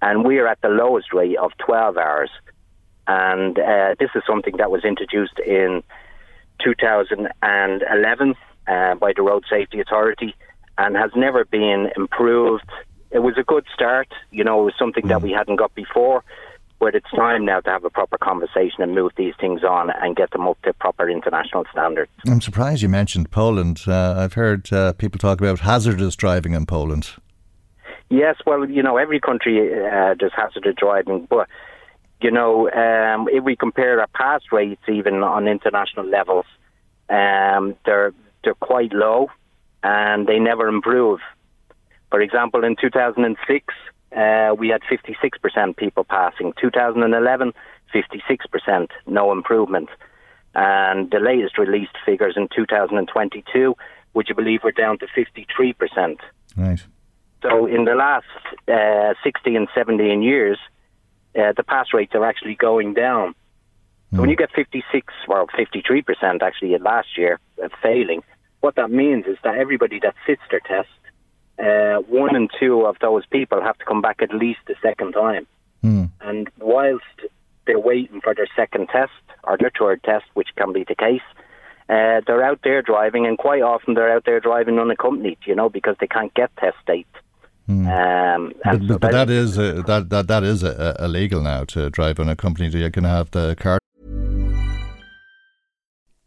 And we're at the lowest rate of 12 hours. And uh, this is something that was introduced in 2011 uh, by the Road Safety Authority and has never been improved it was a good start. You know, it was something that we mm. hadn't got before. But it's time now to have a proper conversation and move these things on and get them up to proper international standards. I'm surprised you mentioned Poland. Uh, I've heard uh, people talk about hazardous driving in Poland. Yes, well, you know, every country uh, does hazardous driving, but you know, um, if we compare our pass rates even on international levels, um, they're they're quite low, and they never improve. For example, in 2006, uh, we had 56% people passing. 2011, 56%, no improvement. And the latest released figures in 2022, would you believe we're down to 53%. Right. So in the last uh, 60 and 17 years, uh, the pass rates are actually going down. So when hmm. you get 56, well, 53% actually last year uh, failing, what that means is that everybody that sits their test uh, one and two of those people have to come back at least a second time. Mm. And whilst they're waiting for their second test or their third test, which can be the case, uh, they're out there driving, and quite often they're out there driving unaccompanied, you know, because they can't get test dates. Mm. Um, but, so but that is uh, that that that is uh, illegal now to drive unaccompanied. You can have the car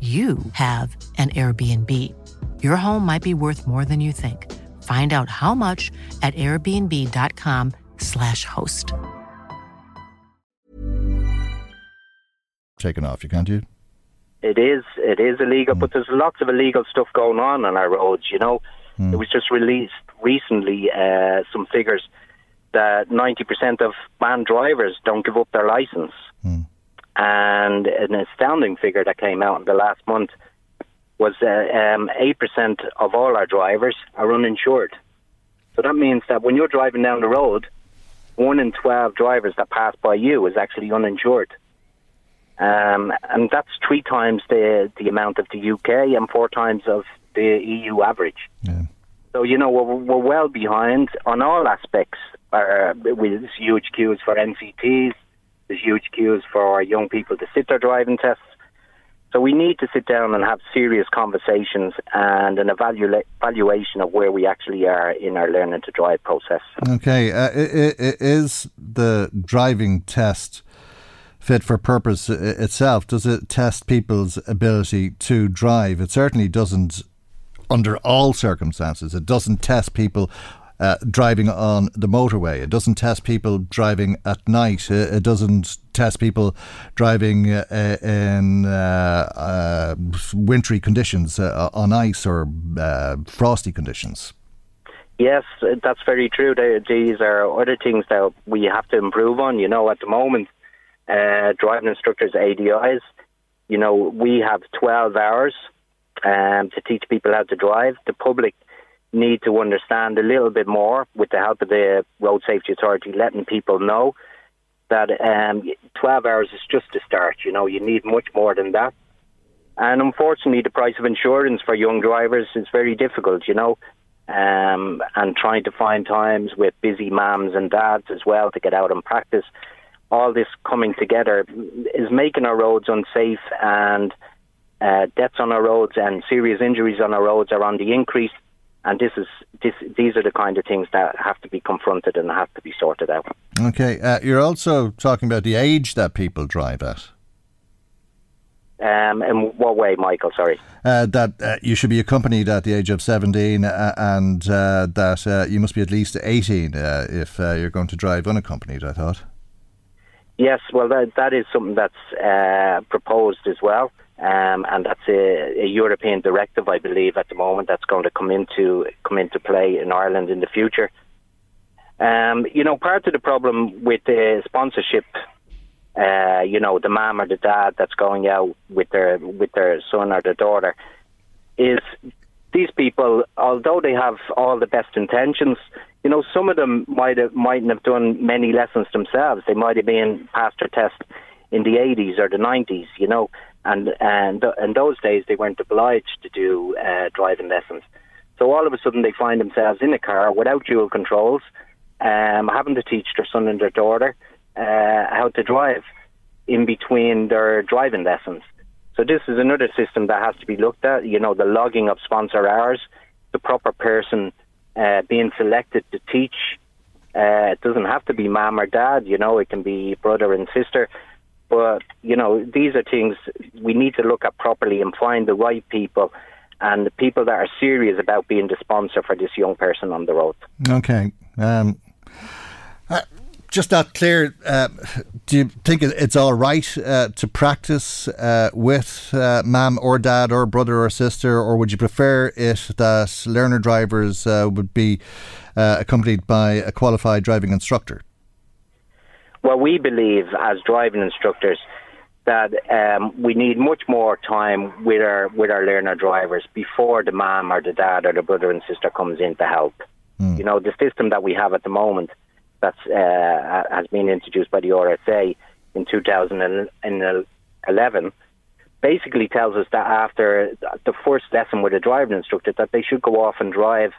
you have an Airbnb. Your home might be worth more than you think. Find out how much at airbnb.com/slash host. Taken off, you can't you? It is. It is illegal, Hmm. but there's lots of illegal stuff going on on our roads. You know, Hmm. it was just released recently uh, some figures that 90% of banned drivers don't give up their license, Hmm. And an astounding figure that came out in the last month was uh, um, 8% of all our drivers are uninsured. So that means that when you're driving down the road, one in 12 drivers that pass by you is actually uninsured. Um, and that's three times the, the amount of the UK and four times of the EU average. Yeah. So, you know, we're, we're well behind on all aspects. Uh, with huge queues for NCTs, there's huge queues for our young people to sit their driving tests. So we need to sit down and have serious conversations and an evaluation of where we actually are in our learning to drive process. Okay, uh, i- i- is the driving test fit for purpose itself? Does it test people's ability to drive? It certainly doesn't, under all circumstances, it doesn't test people. Uh, driving on the motorway. It doesn't test people driving at night. It, it doesn't test people driving uh, uh, in uh, uh, wintry conditions uh, on ice or uh, frosty conditions. Yes, uh, that's very true. These are other things that we have to improve on. You know, at the moment, uh, driving instructors, ADIs, you know, we have 12 hours um, to teach people how to drive. The public need to understand a little bit more with the help of the Road Safety Authority, letting people know that um, 12 hours is just a start. You know, you need much more than that. And unfortunately, the price of insurance for young drivers is very difficult, you know, um, and trying to find times with busy mums and dads as well to get out and practice. All this coming together is making our roads unsafe, and uh, deaths on our roads and serious injuries on our roads are on the increase. And this is this, these are the kind of things that have to be confronted and have to be sorted out. Okay, uh, you're also talking about the age that people drive at. Um, in what way, Michael? Sorry. Uh, that uh, you should be accompanied at the age of 17 uh, and uh, that uh, you must be at least 18 uh, if uh, you're going to drive unaccompanied, I thought. Yes, well, that that is something that's uh, proposed as well, um, and that's a, a European directive, I believe, at the moment that's going to come into come into play in Ireland in the future. Um, you know, part of the problem with the sponsorship uh, you know, the mom or the dad that's going out with their with their son or their daughter, is these people, although they have all the best intentions, you know, some of them might have mightn't have done many lessons themselves. They might have been passed their test in the 80s or the 90s, you know, and and in those days they weren't obliged to do uh, driving lessons. So all of a sudden they find themselves in a car without dual controls, um, having to teach their son and their daughter uh, how to drive in between their driving lessons. So this is another system that has to be looked at. You know, the logging of sponsor hours, the proper person uh, being selected to teach. Uh, it doesn't have to be mom or dad. You know, it can be brother and sister. But you know, these are things we need to look at properly and find the right people and the people that are serious about being the sponsor for this young person on the road. Okay. Um, uh, just not clear. Uh, do you think it's all right uh, to practice uh, with uh, mum or dad or brother or sister, or would you prefer it that learner drivers uh, would be accompanied by a qualified driving instructor? Well, we believe as driving instructors that um, we need much more time with our with our learner drivers before the mum or the dad or the brother and sister comes in to help. Mm. You know, the system that we have at the moment that uh, has been introduced by the RSA in 2011 basically tells us that after the first lesson with a driving instructor that they should go off and drive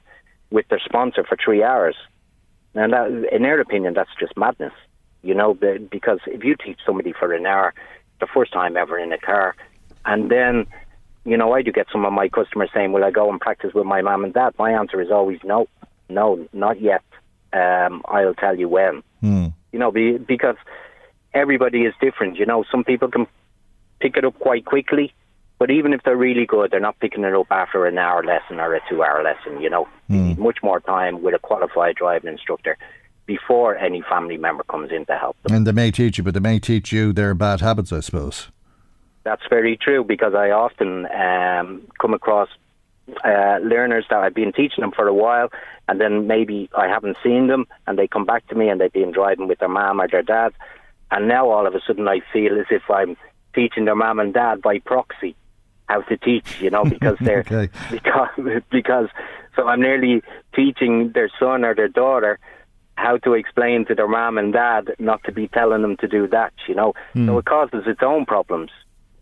with their sponsor for three hours. And that, in their opinion, that's just madness, you know, because if you teach somebody for an hour, the first time ever in a car, and then, you know, I do get some of my customers saying, "Will I go and practice with my mom and dad?" My answer is always no, no, not yet. Um, I'll tell you when. Mm. You know, be, because everybody is different. You know, some people can pick it up quite quickly, but even if they're really good, they're not picking it up after an hour lesson or a two-hour lesson. You know, mm. much more time with a qualified driving instructor before any family member comes in to help them. And they may teach you, but they may teach you their bad habits, I suppose. That's very true because I often um, come across uh, learners that I've been teaching them for a while, and then maybe I haven't seen them, and they come back to me and they've been driving with their mom or their dad, and now all of a sudden I feel as if I'm teaching their mom and dad by proxy how to teach, you know, because they're okay. because because so I'm nearly teaching their son or their daughter how to explain to their mom and dad not to be telling them to do that, you know. Mm. So it causes its own problems,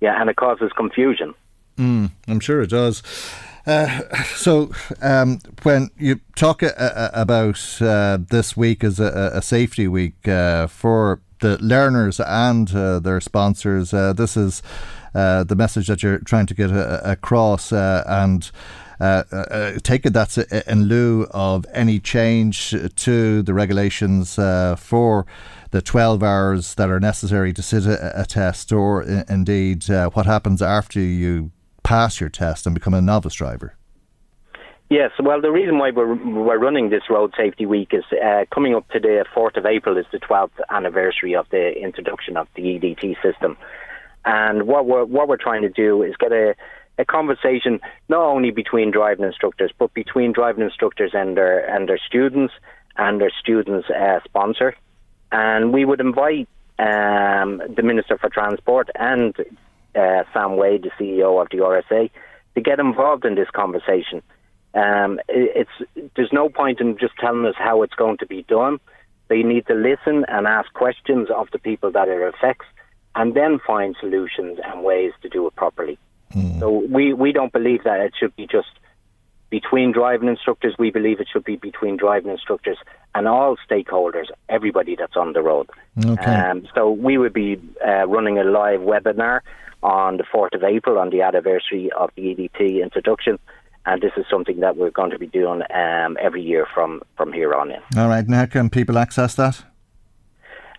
yeah, and it causes confusion. Mm, I'm sure it does. Uh, so, um, when you talk uh, uh, about uh, this week as a, a safety week uh, for the learners and uh, their sponsors, this is the message that you're trying to get across. and Uh, uh, uh, take it that's in lieu of any change to the regulations for the 12 hours that are necessary to sit a, a test, or indeed what happens after you pass your test and become a novice driver? Yes, well, the reason why we're, we're running this Road Safety Week is uh, coming up to the 4th of April is the 12th anniversary of the introduction of the EDT system. And what we're, what we're trying to do is get a, a conversation not only between driving instructors, but between driving instructors and their, and their students and their students' uh, sponsor. And we would invite um, the Minister for Transport and uh, Sam Waide, the CEO of the RSA, to get involved in this conversation. Um, it's there's no point in just telling us how it's going to be done. They need to listen and ask questions of the people that it affects, and then find solutions and ways to do it properly. Mm. So we we don't believe that it should be just between driving instructors. We believe it should be between driving instructors and all stakeholders, everybody that's on the road. Okay. Um, so we would be uh, running a live webinar on the 4th of April on the anniversary of the EDT introduction. And this is something that we're going to be doing um, every year from, from here on in. All right. Now, can people access that?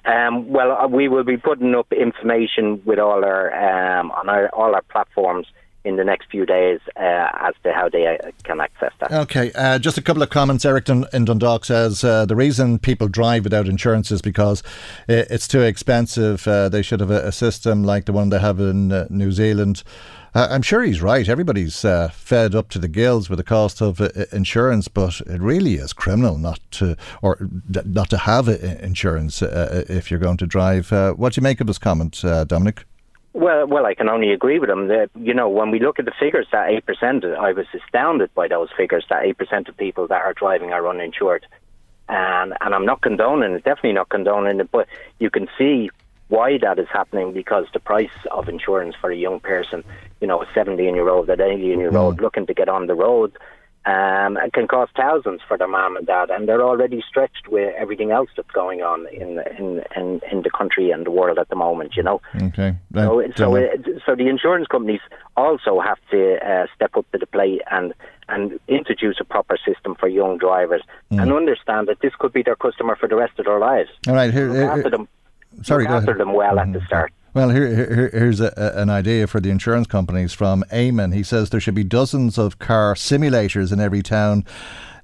Um, well, uh, we will be putting up information with all our um, on our, all our platforms in the next few days uh, as to how they uh, can access that. Okay, uh, just a couple of comments. Eric in Dundalk says uh, the reason people drive without insurance is because it's too expensive. Uh, they should have a, a, system like the one they have in uh, New Zealand. Uh, I'm sure he's right. Everybody's uh, fed up to the gills with the cost of uh, insurance, but it really is criminal not to or not to have insurance if you're going to drive. what do you make of this comment, Dominic? Well, well, I can only agree with him. That, you know, when we look at the figures, that eight percent, I was astounded by those figures. That eight percent of people that are driving are uninsured, and and I'm not condoning it. Definitely not condoning it. But you can see why that is happening because the price of insurance for a young person, you know, a 17 year old, an 18 year old mm. looking to get on the road, um, can cost thousands for their mom and dad, and they're already stretched with everything else that's going on in in in, in the country and the world at the moment. You know. Okay. So so it, so the insurance companies also have to uh, step up to the plate and and introduce a proper system for young drivers mm. and understand that this could be their customer for the rest of their lives. All right. Here, here, after them. Sorry, look after them well mm. at the start. Well, here, here here's a, an idea for the insurance companies from Eamon. He says there should be dozens of car simulators in every town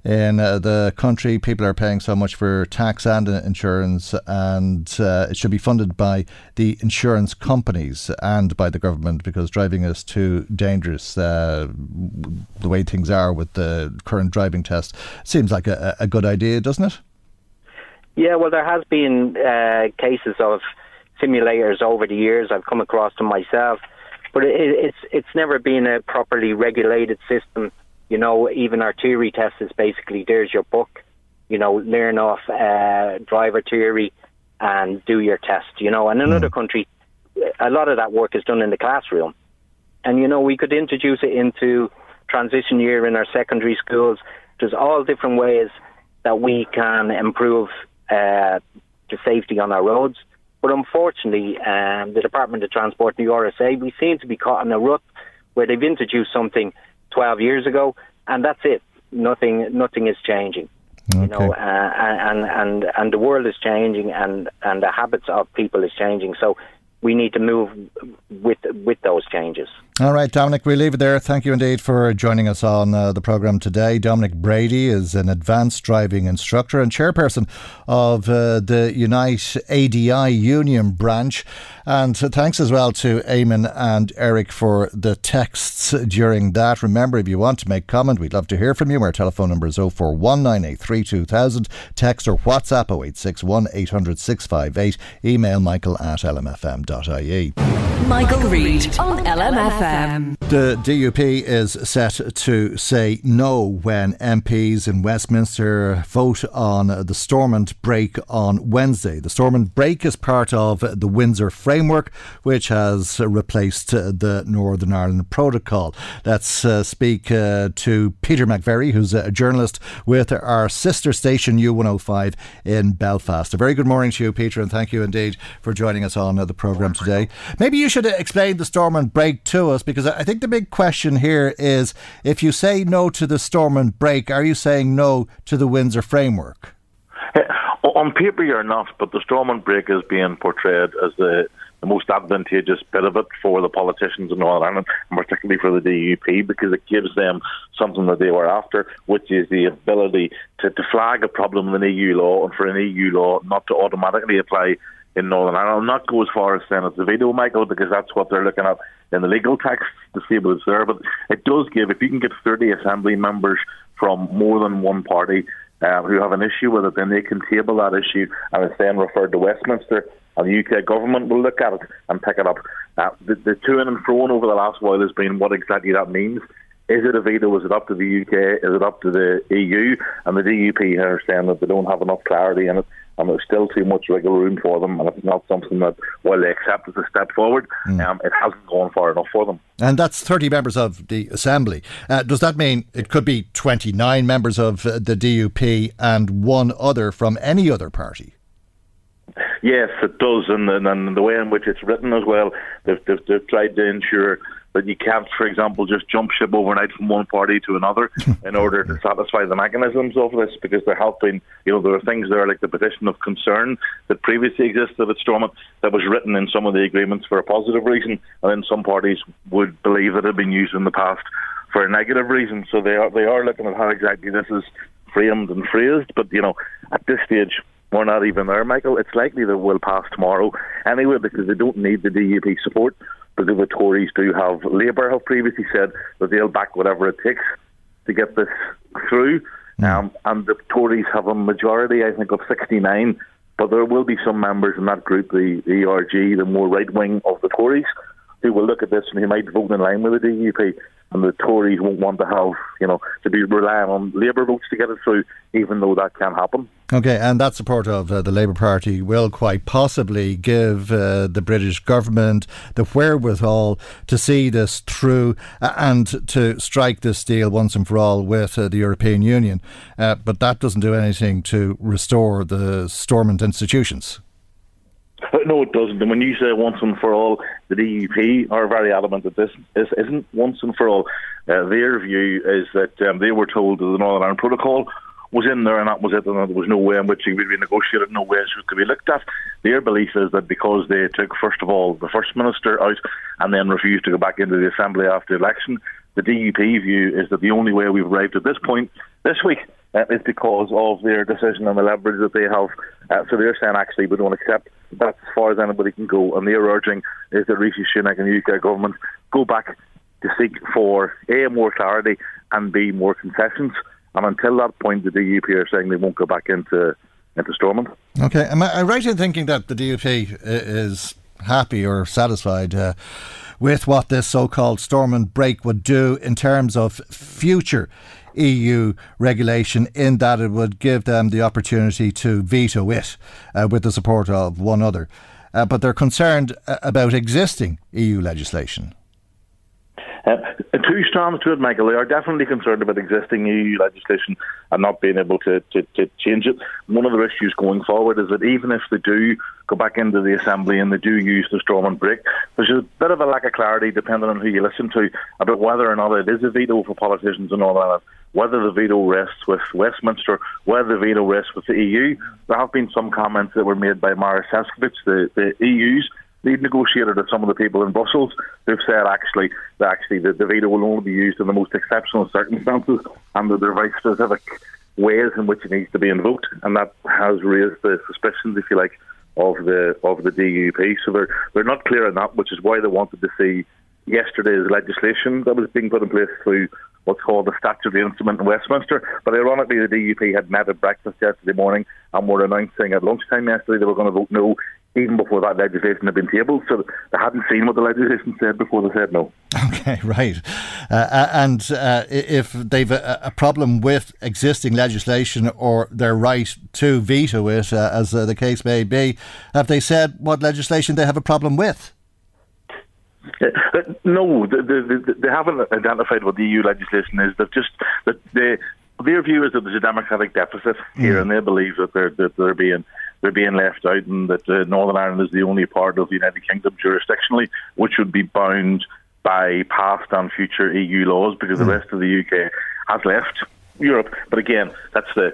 in uh, the country. People are paying so much for tax and insurance, and uh, it should be funded by the insurance companies and by the government because driving is too dangerous. Uh, the way things are with the current driving test seems like a, a good idea, doesn't it? Yeah, well, there has been uh, cases of simulators over the years. I've come across them myself, but it, it's it's never been a properly regulated system. You know, even our theory test is basically there's your book. You know, learn off uh, driver theory and do your test. You know, and in another hmm. country, a lot of that work is done in the classroom. And you know, we could introduce it into transition year in our secondary schools. There's all different ways that we can improve uh, the safety on our roads. But unfortunately, um, the Department of Transport the RSA, we seem to be caught in a rut where they've introduced something 12 years ago, and that's it. Nothing, nothing is changing. Okay. You know, uh, and and and the world is changing, and and the habits of people is changing. So we need to move with with those changes. All right, Dominic, we leave it there. Thank you indeed for joining us on uh, the programme today. Dominic Brady is an advanced driving instructor and chairperson of uh, the Unite ADI Union branch. And thanks as well to Eamon and Eric for the texts during that. Remember, if you want to make comment, we'd love to hear from you. Our telephone number is 0419832000. Text or WhatsApp 0861 800 658. Email michael at lmfm.ie. Michael Reade on LMFM. The DUP is set to say no when MPs in Westminster vote on the Stormont brake on Wednesday. The Stormont brake is part of the Windsor framework, which has replaced the Northern Ireland Protocol. Let's uh, speak uh, to Peter McVerry, who's a journalist with our sister station U105 in Belfast. A very good morning to you, Peter, and thank you indeed for joining us on the programme today. Maybe you should explain the Stormont brake to us because I think the big question here is if you say no to the Stormont brake, are you saying no to the Windsor framework? Eh, on paper, you're not, but the Stormont brake is being portrayed as the, the most advantageous bit of it for the politicians in Northern Ireland, and particularly for the DUP, because it gives them something that they were after, which is the ability to, to flag a problem in EU law and for an EU law not to automatically apply in Northern Ireland. I'll not go as far as saying it's a veto, Michael, because that's what they're looking at in the legal text to see what it's there. But it does give, if you can get 30 Assembly members from more than one party uh, who have an issue with it, then they can table that issue and it's then referred to Westminster. And the UK government will look at it and pick it up. Uh, the, the to and fro over the last while has been what exactly that means. Is it a veto? Is it up to the UK? Is it up to the EU? And the DUP are saying that they don't have enough clarity in it and there's still too much wiggle room for them, and it's not something that, while they accept as a step forward, mm. um, it hasn't gone far enough for them. And that's 30 members of the Assembly. Uh, does that mean it could be 29 members of uh, the DUP and one other from any other party? Yes, it does, and, and, and the way in which it's written as well, they've, they've, they've tried to ensure that you can't, for example, just jump ship overnight from one party to another in order to satisfy the mechanisms of this, because there have been, you know, there are things there like the petition of concern that previously existed at Stormont that was written in some of the agreements for a positive reason, and then some parties would believe that it had been used in the past for a negative reason. So they are they are looking at how exactly this is framed and phrased. But you know, at this stage, we're not even there, Michael. It's likely that we'll pass tomorrow anyway because they don't need the DUP support. Because the Tories do have Labour have previously said that they'll back whatever it takes to get this through. Um, and the Tories have a majority, I think, of 69. But there will be some members in that group, the, the ERG, the more right wing of the Tories, who will look at this and who might vote in line with the DUP and the Tories won't want to have, you know, to be relying on Labour votes to get it through, even though that can happen. Okay, and that support of uh, the Labour Party will quite possibly give uh, the British government the wherewithal to see this through and to strike this deal once and for all with uh, the European Union. Uh, but that doesn't do anything to restore the Stormont institutions. No, it doesn't. And when you say once and for all, the DUP are very adamant that this, isn't once and for all. Uh, their view is that um, they were told that the Northern Ireland Protocol was in there and that was it, and there was no way in which it would be negotiated, no way it could be looked at. Their belief is that because they took, first of all, the First Minister out and then refused to go back into the Assembly after the election, the DUP view is that the only way we've arrived at this point this week uh, is because of their decision and the leverage that they have. Uh, so they're saying actually we don't accept that's as far as anybody can go. And their urging is that Rishi Sunak and the UK government go back to seek for A, more clarity and B, more concessions. And until that point, the DUP are saying they won't go back into into Stormont. Okay, am I right in thinking that the DUP is happy or satisfied uh, with what this so-called Stormont brake would do in terms of future EU regulation in that it would give them the opportunity to veto it uh, with the support of one other. Uh, but they're concerned uh, about existing EU legislation. Uh, two strands to it, Michael. They are definitely concerned about existing EU legislation and not being able to, to, to change it. One of the issues going forward is that even if they do go back into the Assembly and they do use the Stormont brake, there's a bit of a lack of clarity, depending on who you listen to, about whether or not it is a veto for politicians in Northern Ireland whether the veto rests with Westminster, whether the veto rests with the EU. There have been some comments that were made by Maroš Šefčovič, the, the EU's lead negotiator to some of the people in Brussels who've said actually that actually the, the veto will only be used in the most exceptional circumstances and that there are very specific ways in which it needs to be invoked and that has raised the suspicions, if you like, of the of the DUP. So they're they're not clear on that, which is why they wanted to see yesterday's legislation that was being put in place through what's called the statutory instrument in Westminster. But ironically, the DUP had met at breakfast yesterday morning and were announcing at lunchtime yesterday they were going to vote no even before that legislation had been tabled. So they hadn't seen what the legislation said before they said no. Okay, right. Uh, uh and uh, if they've a, a, problem with existing legislation or their right to veto it, uh, as uh, the case may be, have they said what legislation they have a problem with? Uh, no, they, they, they, haven't identified what the EU legislation is. They've just that they, their view is that there's a democratic deficit here, mm. and they believe that they're that they're being they're being left out, and that uh, Northern Ireland is the only part of the United Kingdom jurisdictionally which would be bound by past and future EU laws, because mm. the rest of the UK has left Europe. But again, that's the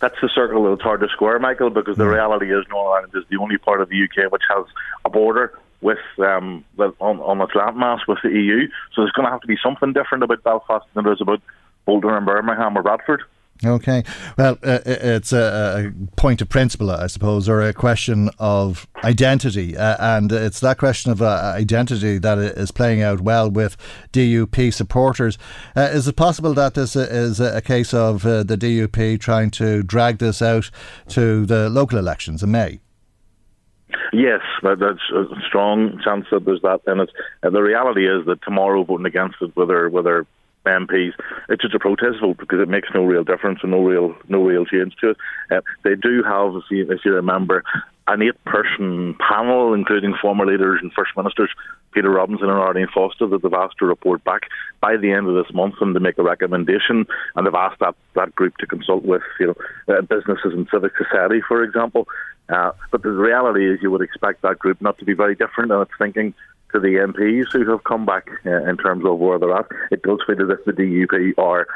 that's the circle that's hard to square, Michael, because the mm. reality is Northern Ireland is the only part of the UK which has a border with um, on, on its landmass with the EU. So there's going to have to be something different about Belfast than there is about Bolton and Birmingham or Bradford. Okay. Well, uh, it's a, a, point of principle, I suppose, or a question of identity. Uh, and it's that question of uh, identity that is playing out well with DUP supporters. Uh, is it possible that this is a case of uh, the DUP trying to drag this out to the local elections in May? Yes, that's a strong chance that there's that in it. The reality is that tomorrow voting against it, whether whether MPs, it's just a protest vote because it makes no real difference and no real no real change to it. Uh, they do have, if you, if you remember, an eight-person panel, including former leaders and first ministers, Peter Robinson and Arlene Foster, that they've asked to report back by the end of this month and to make a recommendation. And they've asked that, that group to consult with, you know, uh, businesses and civic society, for example. Uh, but the reality is, you would expect that group not to be very different in its thinking to the MPs who have come back uh, in terms of where they're at. It does feel as if the DUP are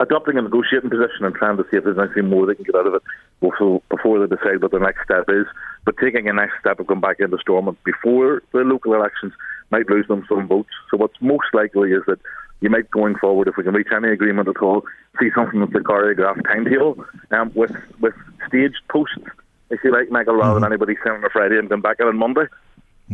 adopting a negotiating position and trying to see if there's anything more they can get out of it before, they decide what the next step is. But taking a next step of going back into Stormont before the local elections might lose them some votes. So what's most likely is that you might going forward, if we can reach any agreement at all, see something that's a choreographed timetable um, with with staged posts, if you like, Michael, rather mm-hmm. than anybody saying on a Friday and come back on Monday.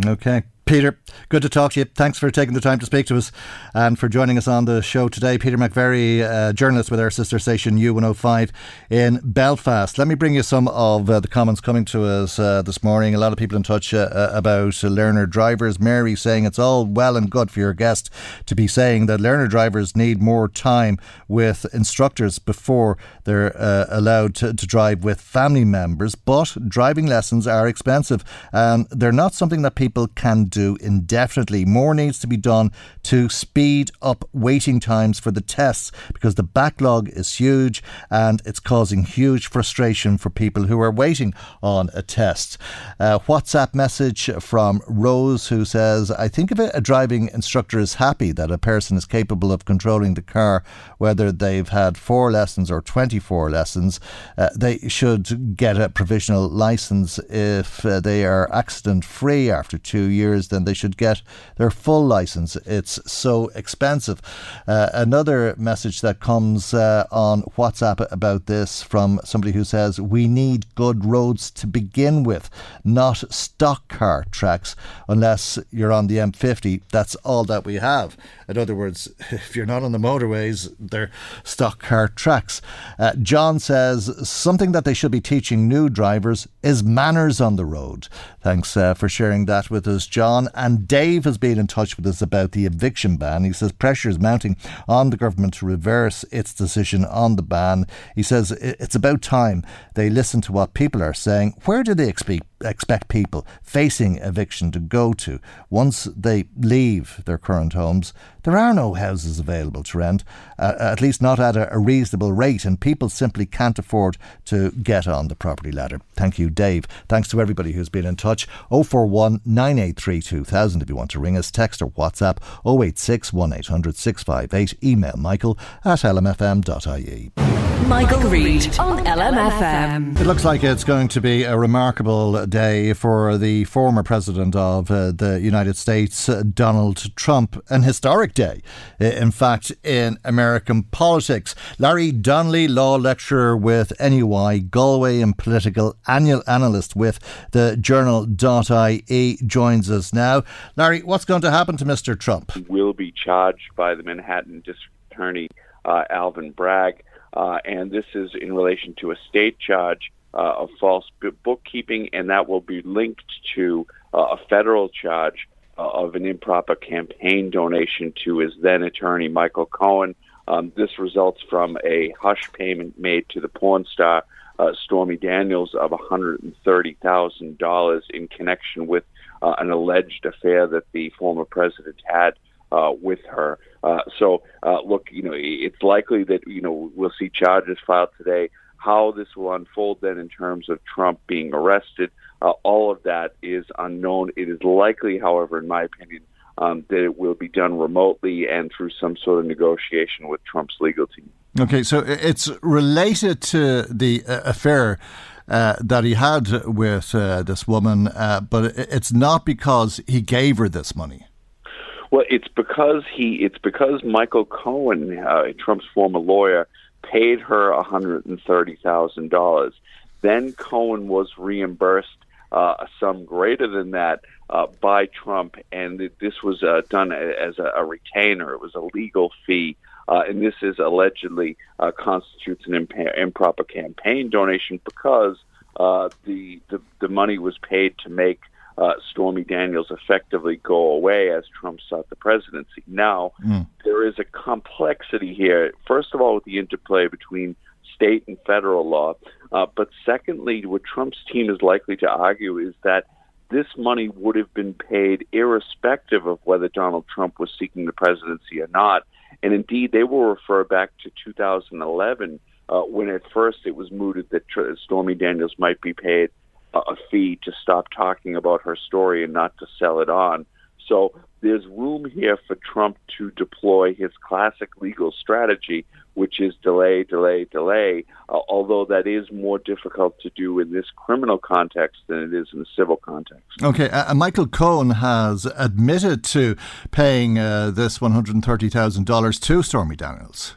Okay. Peter, good to talk to you. Thanks for taking the time to speak to us and for joining us on the show today. Peter McVerry, uh, journalist with our sister station U105 in Belfast. Let me bring you some of uh, the comments coming to us uh, this morning. A lot of people in touch uh, uh, about learner drivers. Mary saying it's all well and good for your guest to be saying that learner drivers need more time with instructors before they're uh, allowed to, to drive with family members. But driving lessons are expensive and they're not something that people can do indefinitely. More needs to be done to speed up waiting times for the tests because the backlog is huge and it's causing huge frustration for people who are waiting on a test. Uh, WhatsApp message from Rose who says, I think if a driving instructor is happy that a person is capable of controlling the car, whether they've had four lessons or 24 lessons, uh, they should get a provisional license if uh, they are accident free after two years then they should get their full license. It's so expensive. Uh, another message that comes uh, on WhatsApp about this from somebody who says, We need good roads to begin with, not stock car tracks, unless you're on the M50. That's all that we have. In other words, if you're not on the motorways, they're stock car tracks. Uh, John says something that they should be teaching new drivers is manners on the road. Thanks uh, for sharing that with us, John. And Dave has been in touch with us about the eviction ban. He says pressure is mounting on the government to reverse its decision on the ban. He says it's about time they listen to what people are saying. Where do they expect expect people facing eviction to go to once they leave their current homes. There are no houses available to rent, uh, at least not at a, a, reasonable rate, and people simply can't afford to get on the property ladder. Thank you, Dave. Thanks to everybody who's been in touch. 041 983 2000 if you want to ring us, text or WhatsApp 086 1800 658. Email michael at lmfm.ie. Michael, Reade on LMFM. It looks like it's going to be a remarkable day for the former president of uh, the United States, uh, Donald Trump. An historic day, uh, in fact, in American politics. Larry Donnelly, law lecturer with NUI Galway and political annual analyst with the journal.ie, joins us now. Larry, what's going to happen to Mr. Trump? He will be charged by the Manhattan District Attorney uh, Alvin Bragg uh, and this is in relation to a state charge uh, of false bookkeeping, and that will be linked to uh, a federal charge uh, of an improper campaign donation to his then attorney, Michael Cohen. Um, this results from a hush payment made to the porn star uh, Stormy Daniels of $130,000 in connection with uh, an alleged affair that the former president had with her. Uh, so, uh, look, you know, it's likely that you know we'll see charges filed today. How this will unfold then in terms of Trump being arrested, uh, all of that is unknown. It is likely, however, in my opinion, um, that it will be done remotely and through some sort of negotiation with Trump's legal team. Okay, so it's related to the uh, affair. Uh, that he had with uh, this woman, uh, but it's not because he gave her this money. Well, it's because he. It's because Michael Cohen, uh, Trump's former lawyer, paid her one hundred and thirty thousand dollars. Then Cohen was reimbursed uh, a sum greater than that uh, by Trump, and this was uh, done as a, retainer. It was a legal fee. Uh, and this is allegedly uh, constitutes an imp- improper campaign donation because uh, the, the the money was paid to make uh, Stormy Daniels effectively go away as Trump sought the presidency. Now, mm. there is a complexity here. First of all, with the interplay between state and federal law. Uh, but secondly, what Trump's team is likely to argue is that this money would have been paid irrespective of whether Donald Trump was seeking the presidency or not. And indeed, they will refer back to 2011 uh, when at first it was mooted that Stormy Daniels might be paid a fee to stop talking about her story and not to sell it on. So there's room here for Trump to deploy his classic legal strategy, which is delay, delay, delay, uh, although that is more difficult to do in this criminal context than it is in the civil context. Okay, uh, Michael Cohen has admitted to paying uh, this $130,000 to Stormy Daniels.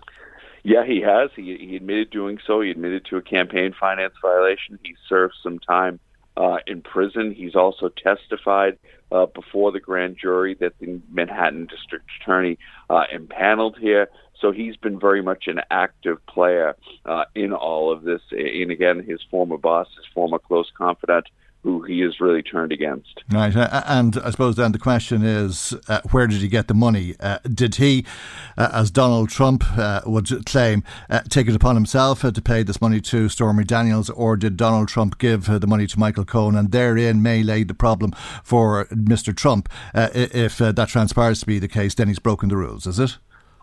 Yeah, he has. He, he admitted doing so. He admitted to a campaign finance violation. He served some time uh, in prison. He's also testified uh, before the grand jury that the Manhattan District Attorney uh, impaneled here. So he's been very much an active player uh, in all of this. And again, his former boss, his former close confidant, who he is really turned against. Right, uh, and I suppose then the question is, uh, where did he get the money? Uh, did he, uh, as Donald Trump uh, would claim, uh, take it upon himself to pay this money to Stormy Daniels, or did Donald Trump give the money to Michael Cohen, and therein may lay the problem for Mr. Trump? if that transpires to be the case, then he's broken the rules, is it?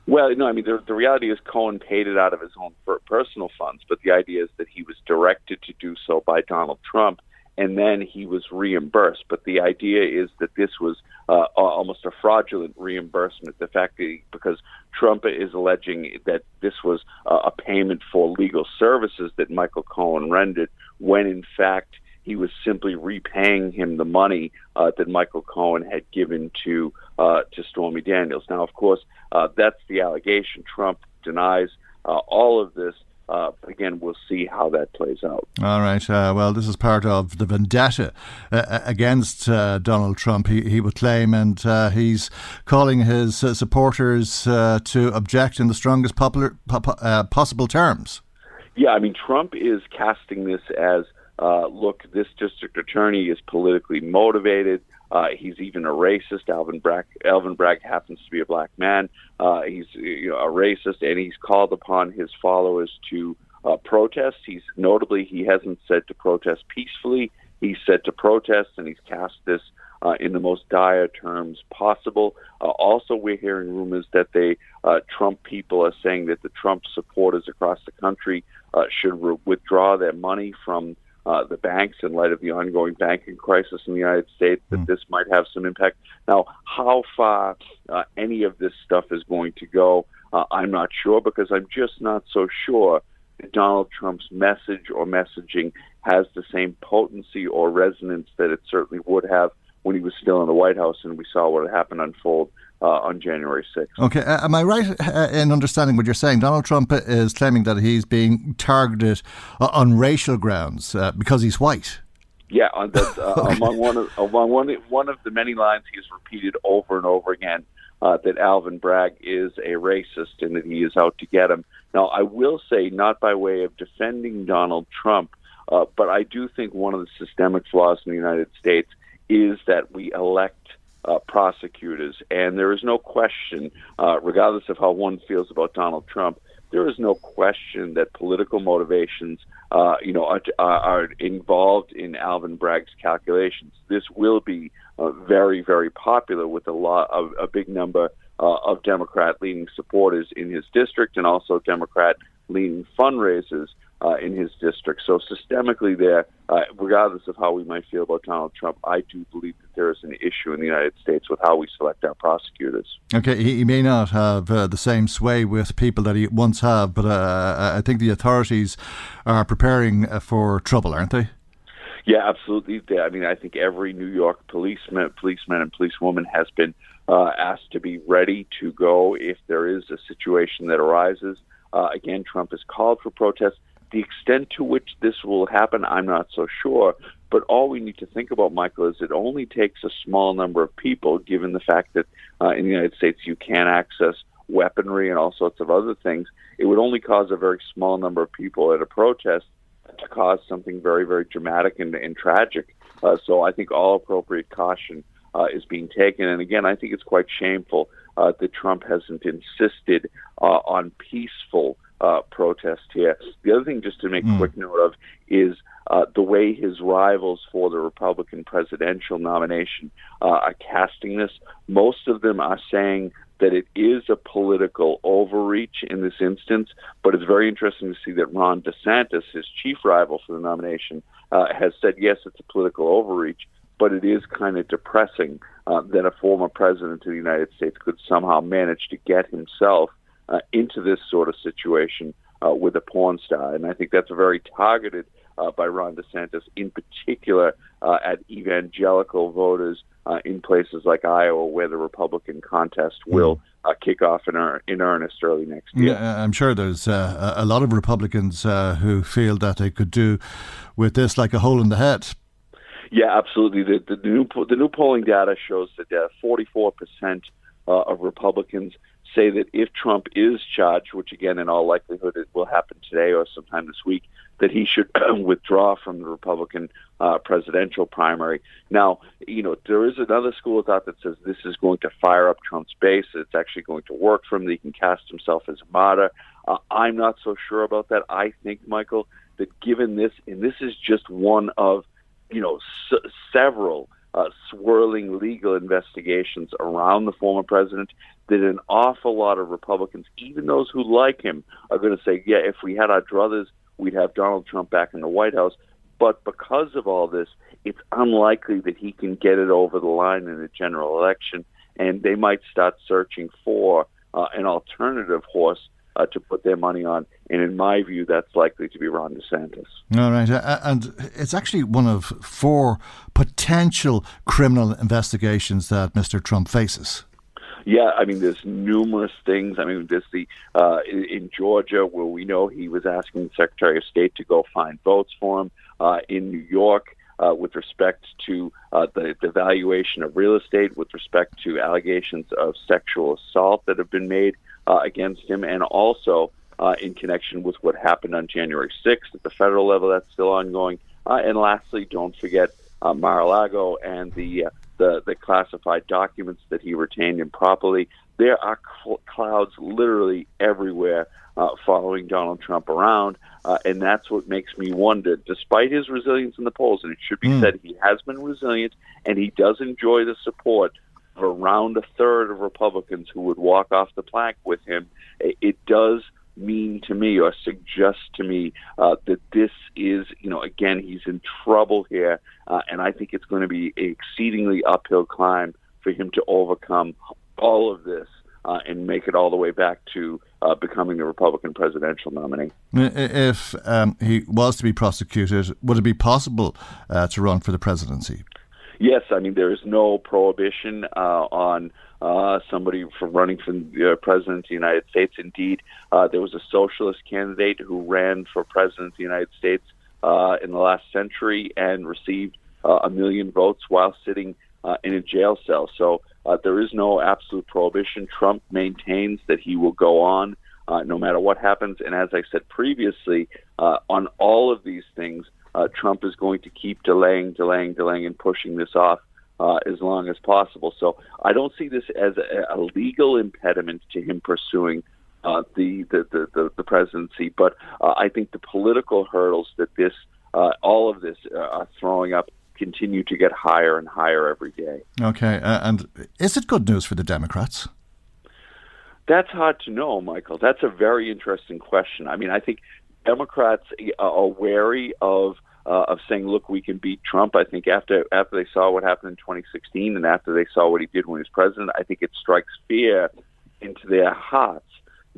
Well, no, I mean, the, the reality is Cohen paid it out of his own personal funds, but the idea is that he was directed to do so by Donald Trump and then he was reimbursed. But the idea is that this was uh, almost a fraudulent reimbursement. The fact that he, because Trump is alleging that this was uh, a payment for legal services that Michael Cohen rendered, when in fact he was simply repaying him the money uh, that Michael Cohen had given to uh, to Stormy Daniels. Now, of course, uh, that's the allegation. Trump denies uh, all of this uh, again, we'll see how that plays out. All right. Uh, well, this is part of the vendetta uh, against uh, Donald Trump, he, he would claim, and uh, he's calling his uh, supporters to object in the strongest popular, possible terms. Yeah, I mean, Trump is casting this as look, this district attorney is politically motivated. Uh, he's even a racist. Alvin Bragg, Alvin Bragg happens to be a black man. Uh, he's you know, a racist, and he's called upon his followers to uh, protest. He's notably he hasn't said to protest peacefully. He's said to protest, and he's cast this uh, in the most dire terms possible. Uh, also, we're hearing rumors that they uh, Trump people are saying that the Trump supporters across the country uh, should re- withdraw their money from uh, the banks in light of the ongoing banking crisis in the United States that mm. this might have some impact. Now, how far uh, any of this stuff is going to go, uh, I'm not sure because I'm just not so sure that Donald Trump's message or messaging has the same potency or resonance that it certainly would have when he was still in the White House and we saw what happened unfold uh, on January 6th. Okay, uh, am I right uh, in understanding what you're saying? Donald Trump is claiming that he's being targeted uh, on racial grounds uh, because he's white. Yeah, on the, uh, among one of among one one of the many lines he's repeated over and over again that Alvin Bragg is a racist and that he is out to get him. Now, I will say, not by way of defending Donald Trump, but I do think one of the systemic flaws in the United States is that we elect uh, prosecutors. And there is no question, uh, regardless of how one feels about Donald Trump, there is no question that political motivations, uh, you know, are, are, involved in Alvin Bragg's calculations. This will be uh, very, very popular with a lot of a big number uh, of Democrat-leaning supporters in his district, and also Democrat-leaning fundraisers uh, in his district. So systemically, there, uh, regardless of how we might feel about Donald Trump, I do believe that there is an issue in the United States with how we select our prosecutors. Okay, he, he may not have uh, the same sway with people that he once had, but uh, I think the authorities are preparing uh, for trouble, aren't they? Yeah, absolutely. I mean, I think every New York policeman, policeman and policewoman has been uh, asked to be ready to go if there is a situation that arises. again, Trump has called for protests the extent to which this will happen, I'm not so sure. But all we need to think about, Michael, is it only takes a small number of people, given the fact that uh, in the United States you can access weaponry and all sorts of other things. It would only cause a very small number of people at a protest to cause something very, very dramatic and, and tragic. Uh, so I think all appropriate caution uh, is being taken. And again, I think it's quite shameful uh, that Trump hasn't insisted uh, on peaceful uh, protest here. The other thing, just to make mm. quick note of, is uh, the way his rivals for the Republican presidential nomination uh, are casting this. Most of them are saying that it is a political overreach in this instance, but it's very interesting to see that Ron DeSantis, his chief rival for the nomination, uh, has said yes, it's a political overreach. but it is kind of depressing uh, that a former president of the United States could somehow manage to get himself uh, into this sort of situation uh, with a porn star. And I think that's very targeted uh, by Ron DeSantis, in particular uh, at evangelical voters uh, in places like Iowa, where the Republican contest will uh, kick off in, er- in earnest early next year. Yeah, I'm sure there's uh, a lot of Republicans uh, who feel that they could do with this like a hole in the head. Yeah, absolutely. The, the, new the new polling data shows that uh, 44 percent uh, of Republicans say that if Trump is charged, which again in all likelihood it will happen today or sometime this week, that he should withdraw from the Republican uh, presidential primary. Now, you know, there is another school of thought that says this is going to fire up Trump's base. It's actually going to work for him. That he can cast himself as a martyr. Uh, I'm not so sure about that. I think, Michael, that given this, and this is just one of, you know, s- several uh, swirling legal investigations around the former president that an awful lot of Republicans, even those who like him, are going to say, yeah, if we had our druthers, we'd have Donald Trump back in the White House. But because of all this, it's unlikely that he can get it over the line in a general election, and they might start searching for uh, an alternative horse uh, to put their money on. And in my view, that's likely to be Ron DeSantis. All right. Uh, and it's actually one of four potential criminal investigations that Mr. Trump faces. Yeah, I mean, there's numerous things. I mean, there's the uh, in, in Georgia where we know he was asking the Secretary of State to go find votes for him. Uh, in New York, uh, with respect to uh, the, the valuation of real estate, with respect to allegations of sexual assault that have been made uh, against him, and also uh, in connection with what happened on January 6th at the federal level. That's still ongoing. Uh, and lastly, don't forget uh, Mar-a-Lago and the, uh, the the classified documents that he retained improperly. There are cl- clouds literally everywhere uh, following Donald Trump around, uh, and that's what makes me wonder. Despite his resilience in the polls, and it should be Mm. said he has been resilient, and he does enjoy the support of around a third of Republicans who would walk off the plank with him. It, does mean to me or suggest to me uh, that this is, you know, again, he's in trouble here, uh, and I think it's going to be an exceedingly uphill climb for him to overcome all of this uh, and make it all the way back to uh, becoming the Republican presidential nominee. If um, he was to be prosecuted, would it be possible uh, to run for the presidency? Yes, I mean there is no prohibition uh, on uh, somebody from running for uh, president of the United States. Indeed, uh, there was a socialist candidate who ran for president of the United States uh, in the last century and received uh, a million votes while sitting uh, in a jail cell. So uh, there is no absolute prohibition. Trump maintains that he will go on uh, no matter what happens. And as I said previously, uh, on all of these things, uh, Trump is going to keep delaying, delaying, delaying, and pushing this off uh, as long as possible. So I don't see this as a, a legal impediment to him pursuing uh, the, the, the, the, the presidency, but uh, I think the political hurdles that this, uh, all of this, uh, are throwing up continue to get higher and higher every day. Okay. Uh, and is it good news for the Democrats? That's hard to know, Michael. That's a very interesting question. I mean, I think Democrats are wary of uh, of saying, "Look, we can beat Trump." I think after after they saw what happened in 2016 and after they saw what he did when he was president, I think it strikes fear into their hearts.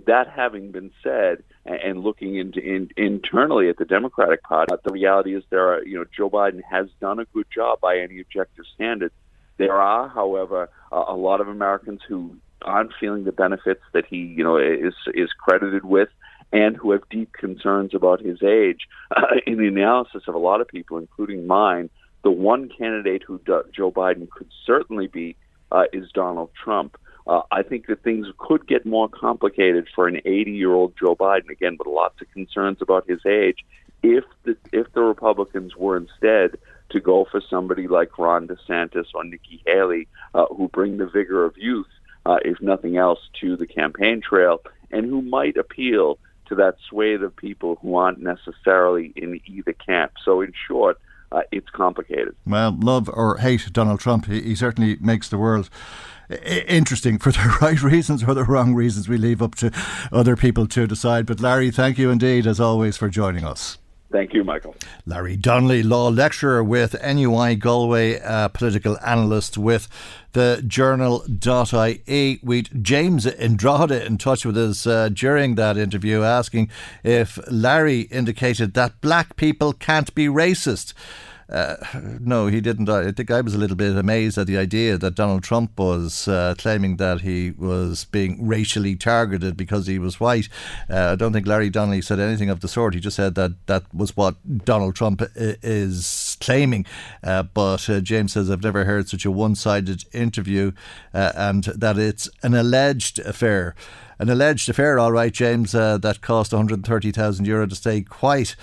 That having been said, and, looking into in, internally at the Democratic Party, the reality is there are you know Joe Biden has done a good job by any objective standard. There are, however, a lot of Americans who aren't feeling the benefits that he, you know, is is credited with, and who have deep concerns about his age. Uh, in the analysis of a lot of people, including mine, the one candidate who Joe Biden could certainly beat uh, is Donald Trump. Uh, I think that things could get more complicated for an 80-year-old Joe Biden, again, with lots of concerns about his age, if the if the Republicans were instead to go for somebody like Ron DeSantis or Nikki Haley, uh, who bring the vigor of youth, uh, if nothing else, to the campaign trail, and who might appeal to that swathe of people who aren't necessarily in either camp. So, in short, uh, it's complicated. Well, love or hate Donald Trump, he, he certainly makes the world interesting for the right reasons or the wrong reasons. We leave up to other people to decide. But Larry, thank you indeed, as always, for joining us. Thank you, Michael. Larry Donnelly, law lecturer with NUI Galway, uh, political analyst with the journal.ie. We James Andrade in touch with us uh, during that interview asking if Larry indicated that black people can't be racist. Uh, no, he didn't. I think I was a little bit amazed at the idea that Donald Trump was uh, claiming that he was being racially targeted because he was white. Uh, I don't think Larry Donnelly said anything of the sort. He just said that that was what Donald Trump is claiming. Uh, but uh, James says, I've never heard such a one sided interview uh, and that it's an alleged affair an alleged affair, all right, James, uh, that cost 130,000 euro to stay quiet.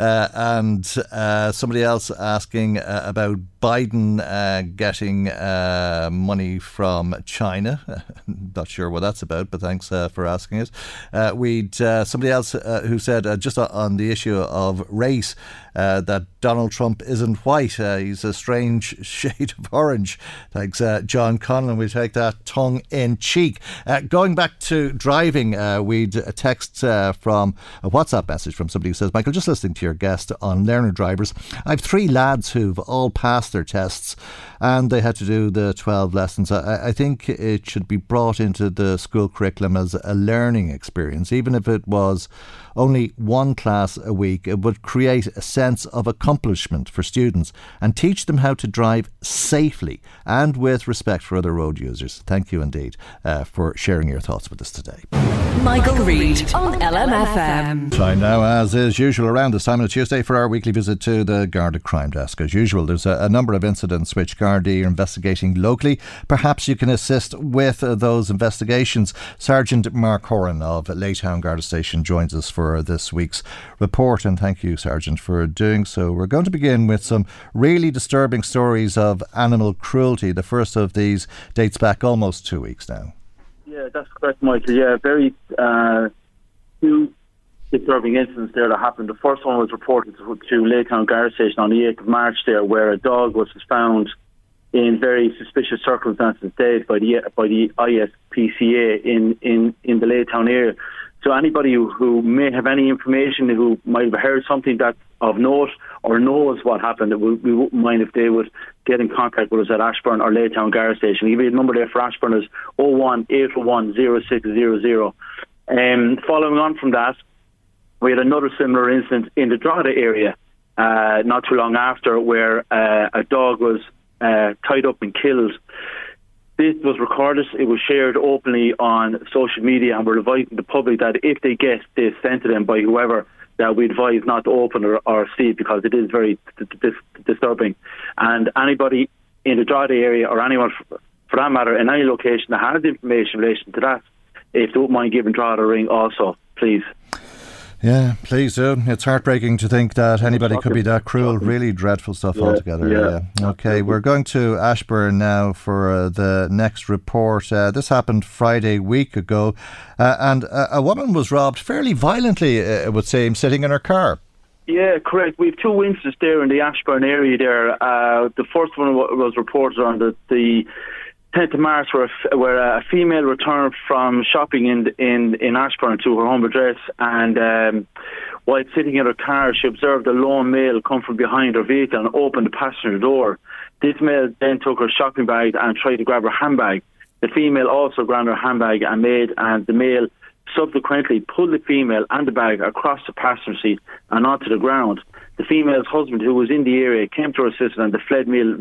Uh, and uh, somebody else asking uh, about Biden uh, getting uh, money from China. Not sure what that's about, but thanks uh, for asking it. we'd somebody else who said just on the issue of race that Donald Trump isn't white. he's a strange shade of orange. Thanks, John Conlon. We take that tongue in cheek. going back to driving, we'd a text from a WhatsApp message from somebody who says, Michael, just listening to your guest on learner drivers. I have three lads who've all passed their tests and they had to do the 12 lessons. I, I think it should be brought into the school curriculum as a learning experience, even if it was only one class a week. It would create a sense of accomplishment for students and teach them how to drive safely and with respect for other road users. Thank you indeed uh, for sharing your thoughts with us today. Michael, Reade on LMFM. Time now, as is usual, around this time on a Tuesday for our weekly visit to the Garda Crime Desk. As usual, there's a, a number of incidents which Gardaí are investigating locally. Perhaps you can assist with uh, those investigations. Sergeant Mark Horan of Laytown Garda Station joins us for this week's report, and thank you, Sergeant, for doing so. We're going to begin with some really disturbing stories of animal cruelty. The first of these dates back almost two weeks now. Yeah, that's correct, Michael. Yeah, very uh, two disturbing incidents there that happened. The first one was reported to, to Laytown Garda Station on the 8th of March there, where a dog was found in very suspicious circumstances dead by the by the ISPCA in, in, in the Laytown area. So anybody who, who may have any information, who might have heard something that of note or knows what happened, we, we wouldn't mind if they would get in contact with us at Ashbourne or Laytown Garda Station. Give you the number there for Ashbourne is 01 801 0600. Um, following on from that, we had another similar incident in the Drogheda area uh, not too long after where uh, a dog was uh, tied up and killed this was recorded, it was shared openly on social media, and we're advising the public that if they get this sent to them by whoever, that we advise not to open or, or see because it is very disturbing. And anybody in the Drogheda area or anyone for, for that matter in any location that has information in relation to that, if they don't mind giving Drogheda a ring also, please. Yeah, please do. It's heartbreaking to think that anybody could be that cruel. Really dreadful stuff yeah, altogether. Yeah. yeah. Okay, we're going to Ashbourne now for uh, the next report. Uh, this happened Friday week ago, uh, and a woman was robbed fairly violently. Uh, it would seem, sitting in her car. Yeah, correct. We have two incidents there in the Ashbourne area. There, uh, the first one was reported on the the 10th of March, where a, where a female returned from shopping in in in Ashbourne to her home address, and um, while sitting in her car, she observed a lone male come from behind her vehicle and opened the passenger door. This male then took her shopping bag and tried to grab her handbag. The female also grabbed her handbag and made, and the male subsequently pulled the female and the bag across the passenger seat and onto the ground. The female's husband, who was in the area, came to her assistance, and the fled male,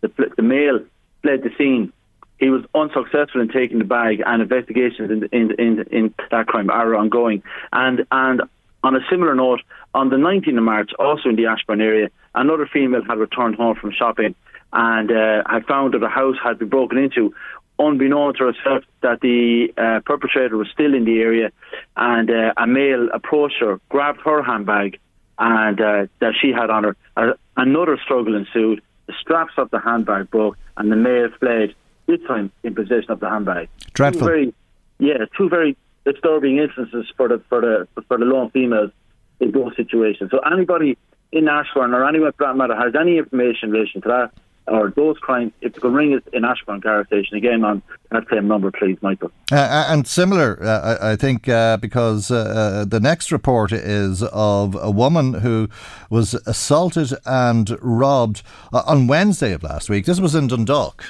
the, the male fled the scene. He was unsuccessful in taking the bag, and investigations in, in, in, in that crime are ongoing. And and on a similar note, on the 19th of March, also in the Ashbourne area, another female had returned home from shopping and uh, had found that her house had been broken into. Unbeknown to herself, that the uh, perpetrator was still in the area, and uh, a male approached her, grabbed her handbag, and uh, that she had on her. Another struggle ensued. The straps of the handbag broke, and the male fled, this time in possession of the handbag. Dreadful. Two very, yeah, two very disturbing instances for the for the for the lone females in both situations. So anybody in Ashbourne or anyone for that matter has any information in relation to that, or those crimes, if you could ring us in Ashbourne Car Station again on that same number, please, Michael. Uh, uh and similar, uh, I, I, think, uh, because uh, uh, the next report is of a woman who was assaulted and robbed on Wednesday of last week. This was in Dundalk.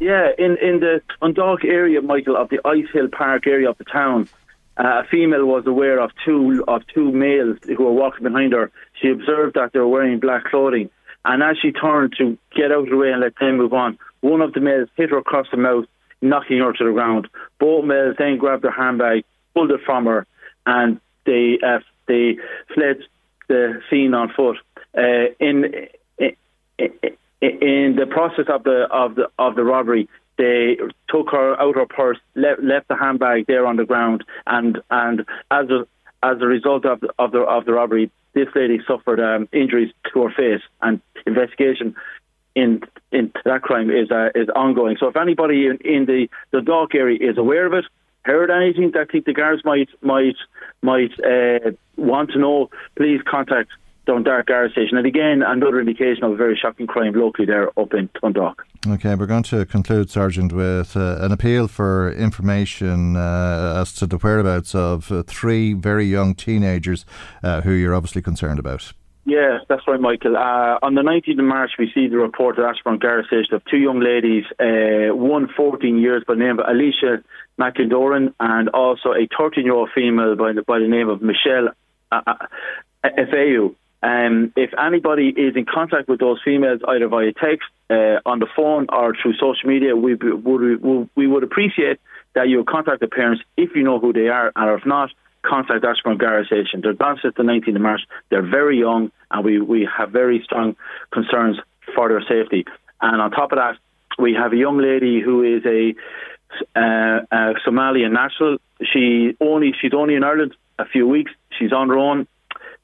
Yeah, in, in the Dundalk area, Michael, of the Ice Hill Park area of the town. Uh, a female was aware of two of two males who were walking behind her. She observed that they were wearing black clothing, and as she turned to get out of the way and let them move on, one of the males hit her across the mouth, knocking her to the ground. Both males then grabbed her handbag, pulled it from her, and they uh, they fled the scene on foot. Uh, in, in in the process of the of the of the robbery, they took her out her purse, left, left the handbag there on the ground, and and as a as a result of the, of the of the robbery, this lady suffered um, injuries to her face, and investigation in in that crime is uh, is ongoing. So if anybody in, in the the Dundalk area is aware of it, heard anything that think the guards might might might uh, want to know, please contact Dundalk Guard Station. And again, another indication of a very shocking crime locally there up in Dundalk. Okay, we're going to conclude, Sergeant, with uh, an appeal for information uh, as to the whereabouts of uh, three very young teenagers uh, who you're obviously concerned about. Yeah, that's right, Michael. Uh, on the 19th of March, we see the report at Ashbourne Guard Station of two young ladies, uh, one 14 years by the name of Alicia McIndoran, and also a 13 year old female by the, by the name of Michelle Fau. Um, if anybody is in contact with those females, either via text, uh, on the phone, or through social media, we would we would appreciate that you contact the parents if you know who they are, and if not, contact Ashbourne Garda Station. They're gone since the 19th of March. They're very young, and we, we have very strong concerns for their safety. And on top of that, we have a young lady who is a, uh, a Somalian national. She only she's only in Ireland a few weeks. She's on her own.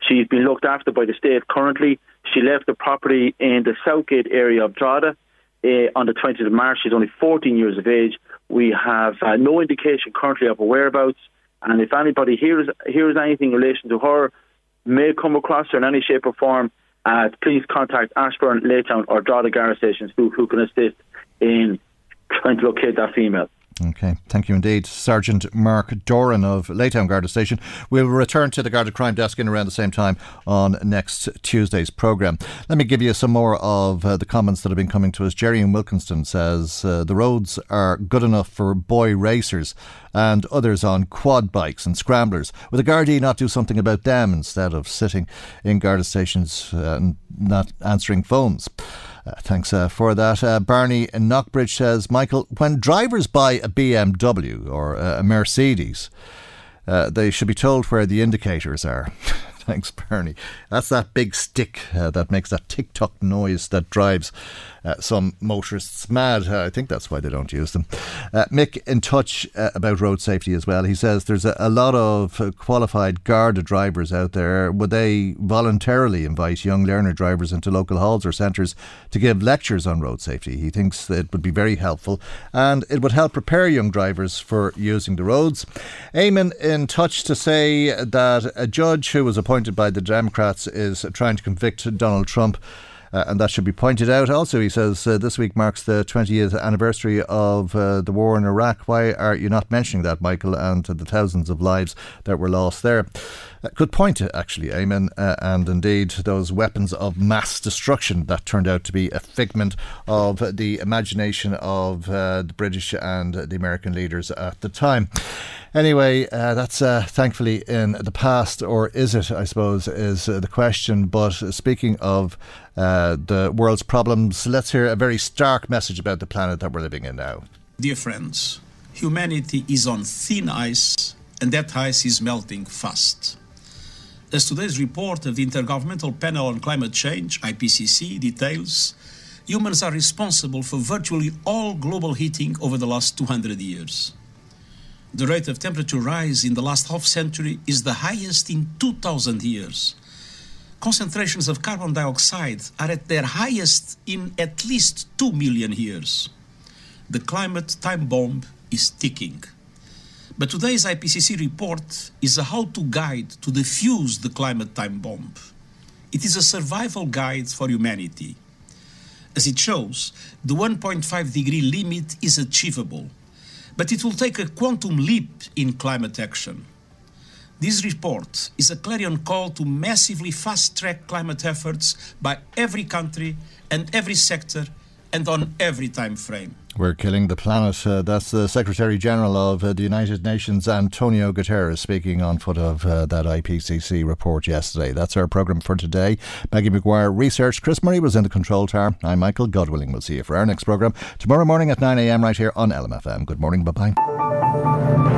She's been looked after by the state currently. She left the property in the Southgate area of Drogheda uh, on the 20th of March. She's only 14 years of age. We have uh, no indication currently of her whereabouts. And if anybody hears hears anything in relation to her, may come across her in any shape or form, uh, please contact Ashbourne, Laytown, or Drogheda Guard stations who, who can assist in trying to locate that female. Okay, thank you indeed. Sergeant Mark Doran of Laytown Garda Station. We'll return to the Garda Crime Desk in around the same time on next Tuesday's programme. Let me give you some more of uh, the comments that have been coming to us. Jerry in Wilkinstown says uh, the roads are good enough for boy racers and others on quad bikes and scramblers. Would the Gardaí not do something about them instead of sitting in Garda stations uh, and not answering phones? Uh, thanks uh, for that. Uh, Barney in Knockbridge says, Michael, when drivers buy a BMW or a Mercedes, they should be told where the indicators are. Thanks, Bernie. That's that big stick uh, that makes that tick tock noise that drives uh, some motorists mad. Uh, I think that's why they don't use them. Uh, Mick in touch uh, about road safety as well. He says there's a, a lot of uh, qualified Garda drivers out there. Would they voluntarily invite young learner drivers into local halls or centres to give lectures on road safety? He thinks it would be very helpful and it would help prepare young drivers for using the roads. Eamon in touch to say that a judge who was appointed by the Democrats is trying to convict Donald Trump uh, and that should be pointed out. Also, he says uh, this week marks the 20th anniversary of uh, the war in Iraq. Why are you not mentioning that, Michael, and the thousands of lives that were lost there? Uh, good point, actually, Eamon. Uh, and indeed, those weapons of mass destruction that turned out to be a figment of the imagination of uh, the British and the American leaders at the time. Anyway, uh, that's uh, thankfully in the past, or is it, I suppose, is uh, the question. But speaking of the world's problems, let's hear a very stark message about the planet that we're living in now. Dear friends, humanity is on thin ice, and that ice is melting fast. As today's report of the Intergovernmental Panel on Climate Change, IPCC, details, humans are responsible for virtually all global heating over the last 200 years. The rate of temperature rise in the last half century is the highest in 2000 years. Concentrations of carbon dioxide are at their highest in at least 2 million years. The climate time bomb is ticking. But today's IPCC report is a how to guide to defuse the climate time bomb. It is a survival guide for humanity. as it shows, the 1.5 degree limit is achievable, but it will take a quantum leap in climate action. This report is a clarion call to massively fast track climate efforts by every country and every sector and on every time frame. We're killing the planet. Uh, that's the Secretary General of uh, the United Nations, Antonio Guterres, speaking on foot of uh, that IPCC report yesterday. That's our programme for today. Maggie McGuire research. Chris Murray was in the control tower. I'm Michael Godwilling. We'll see you for our next programme tomorrow morning at 9am right here on LMFM. Good morning. Bye bye.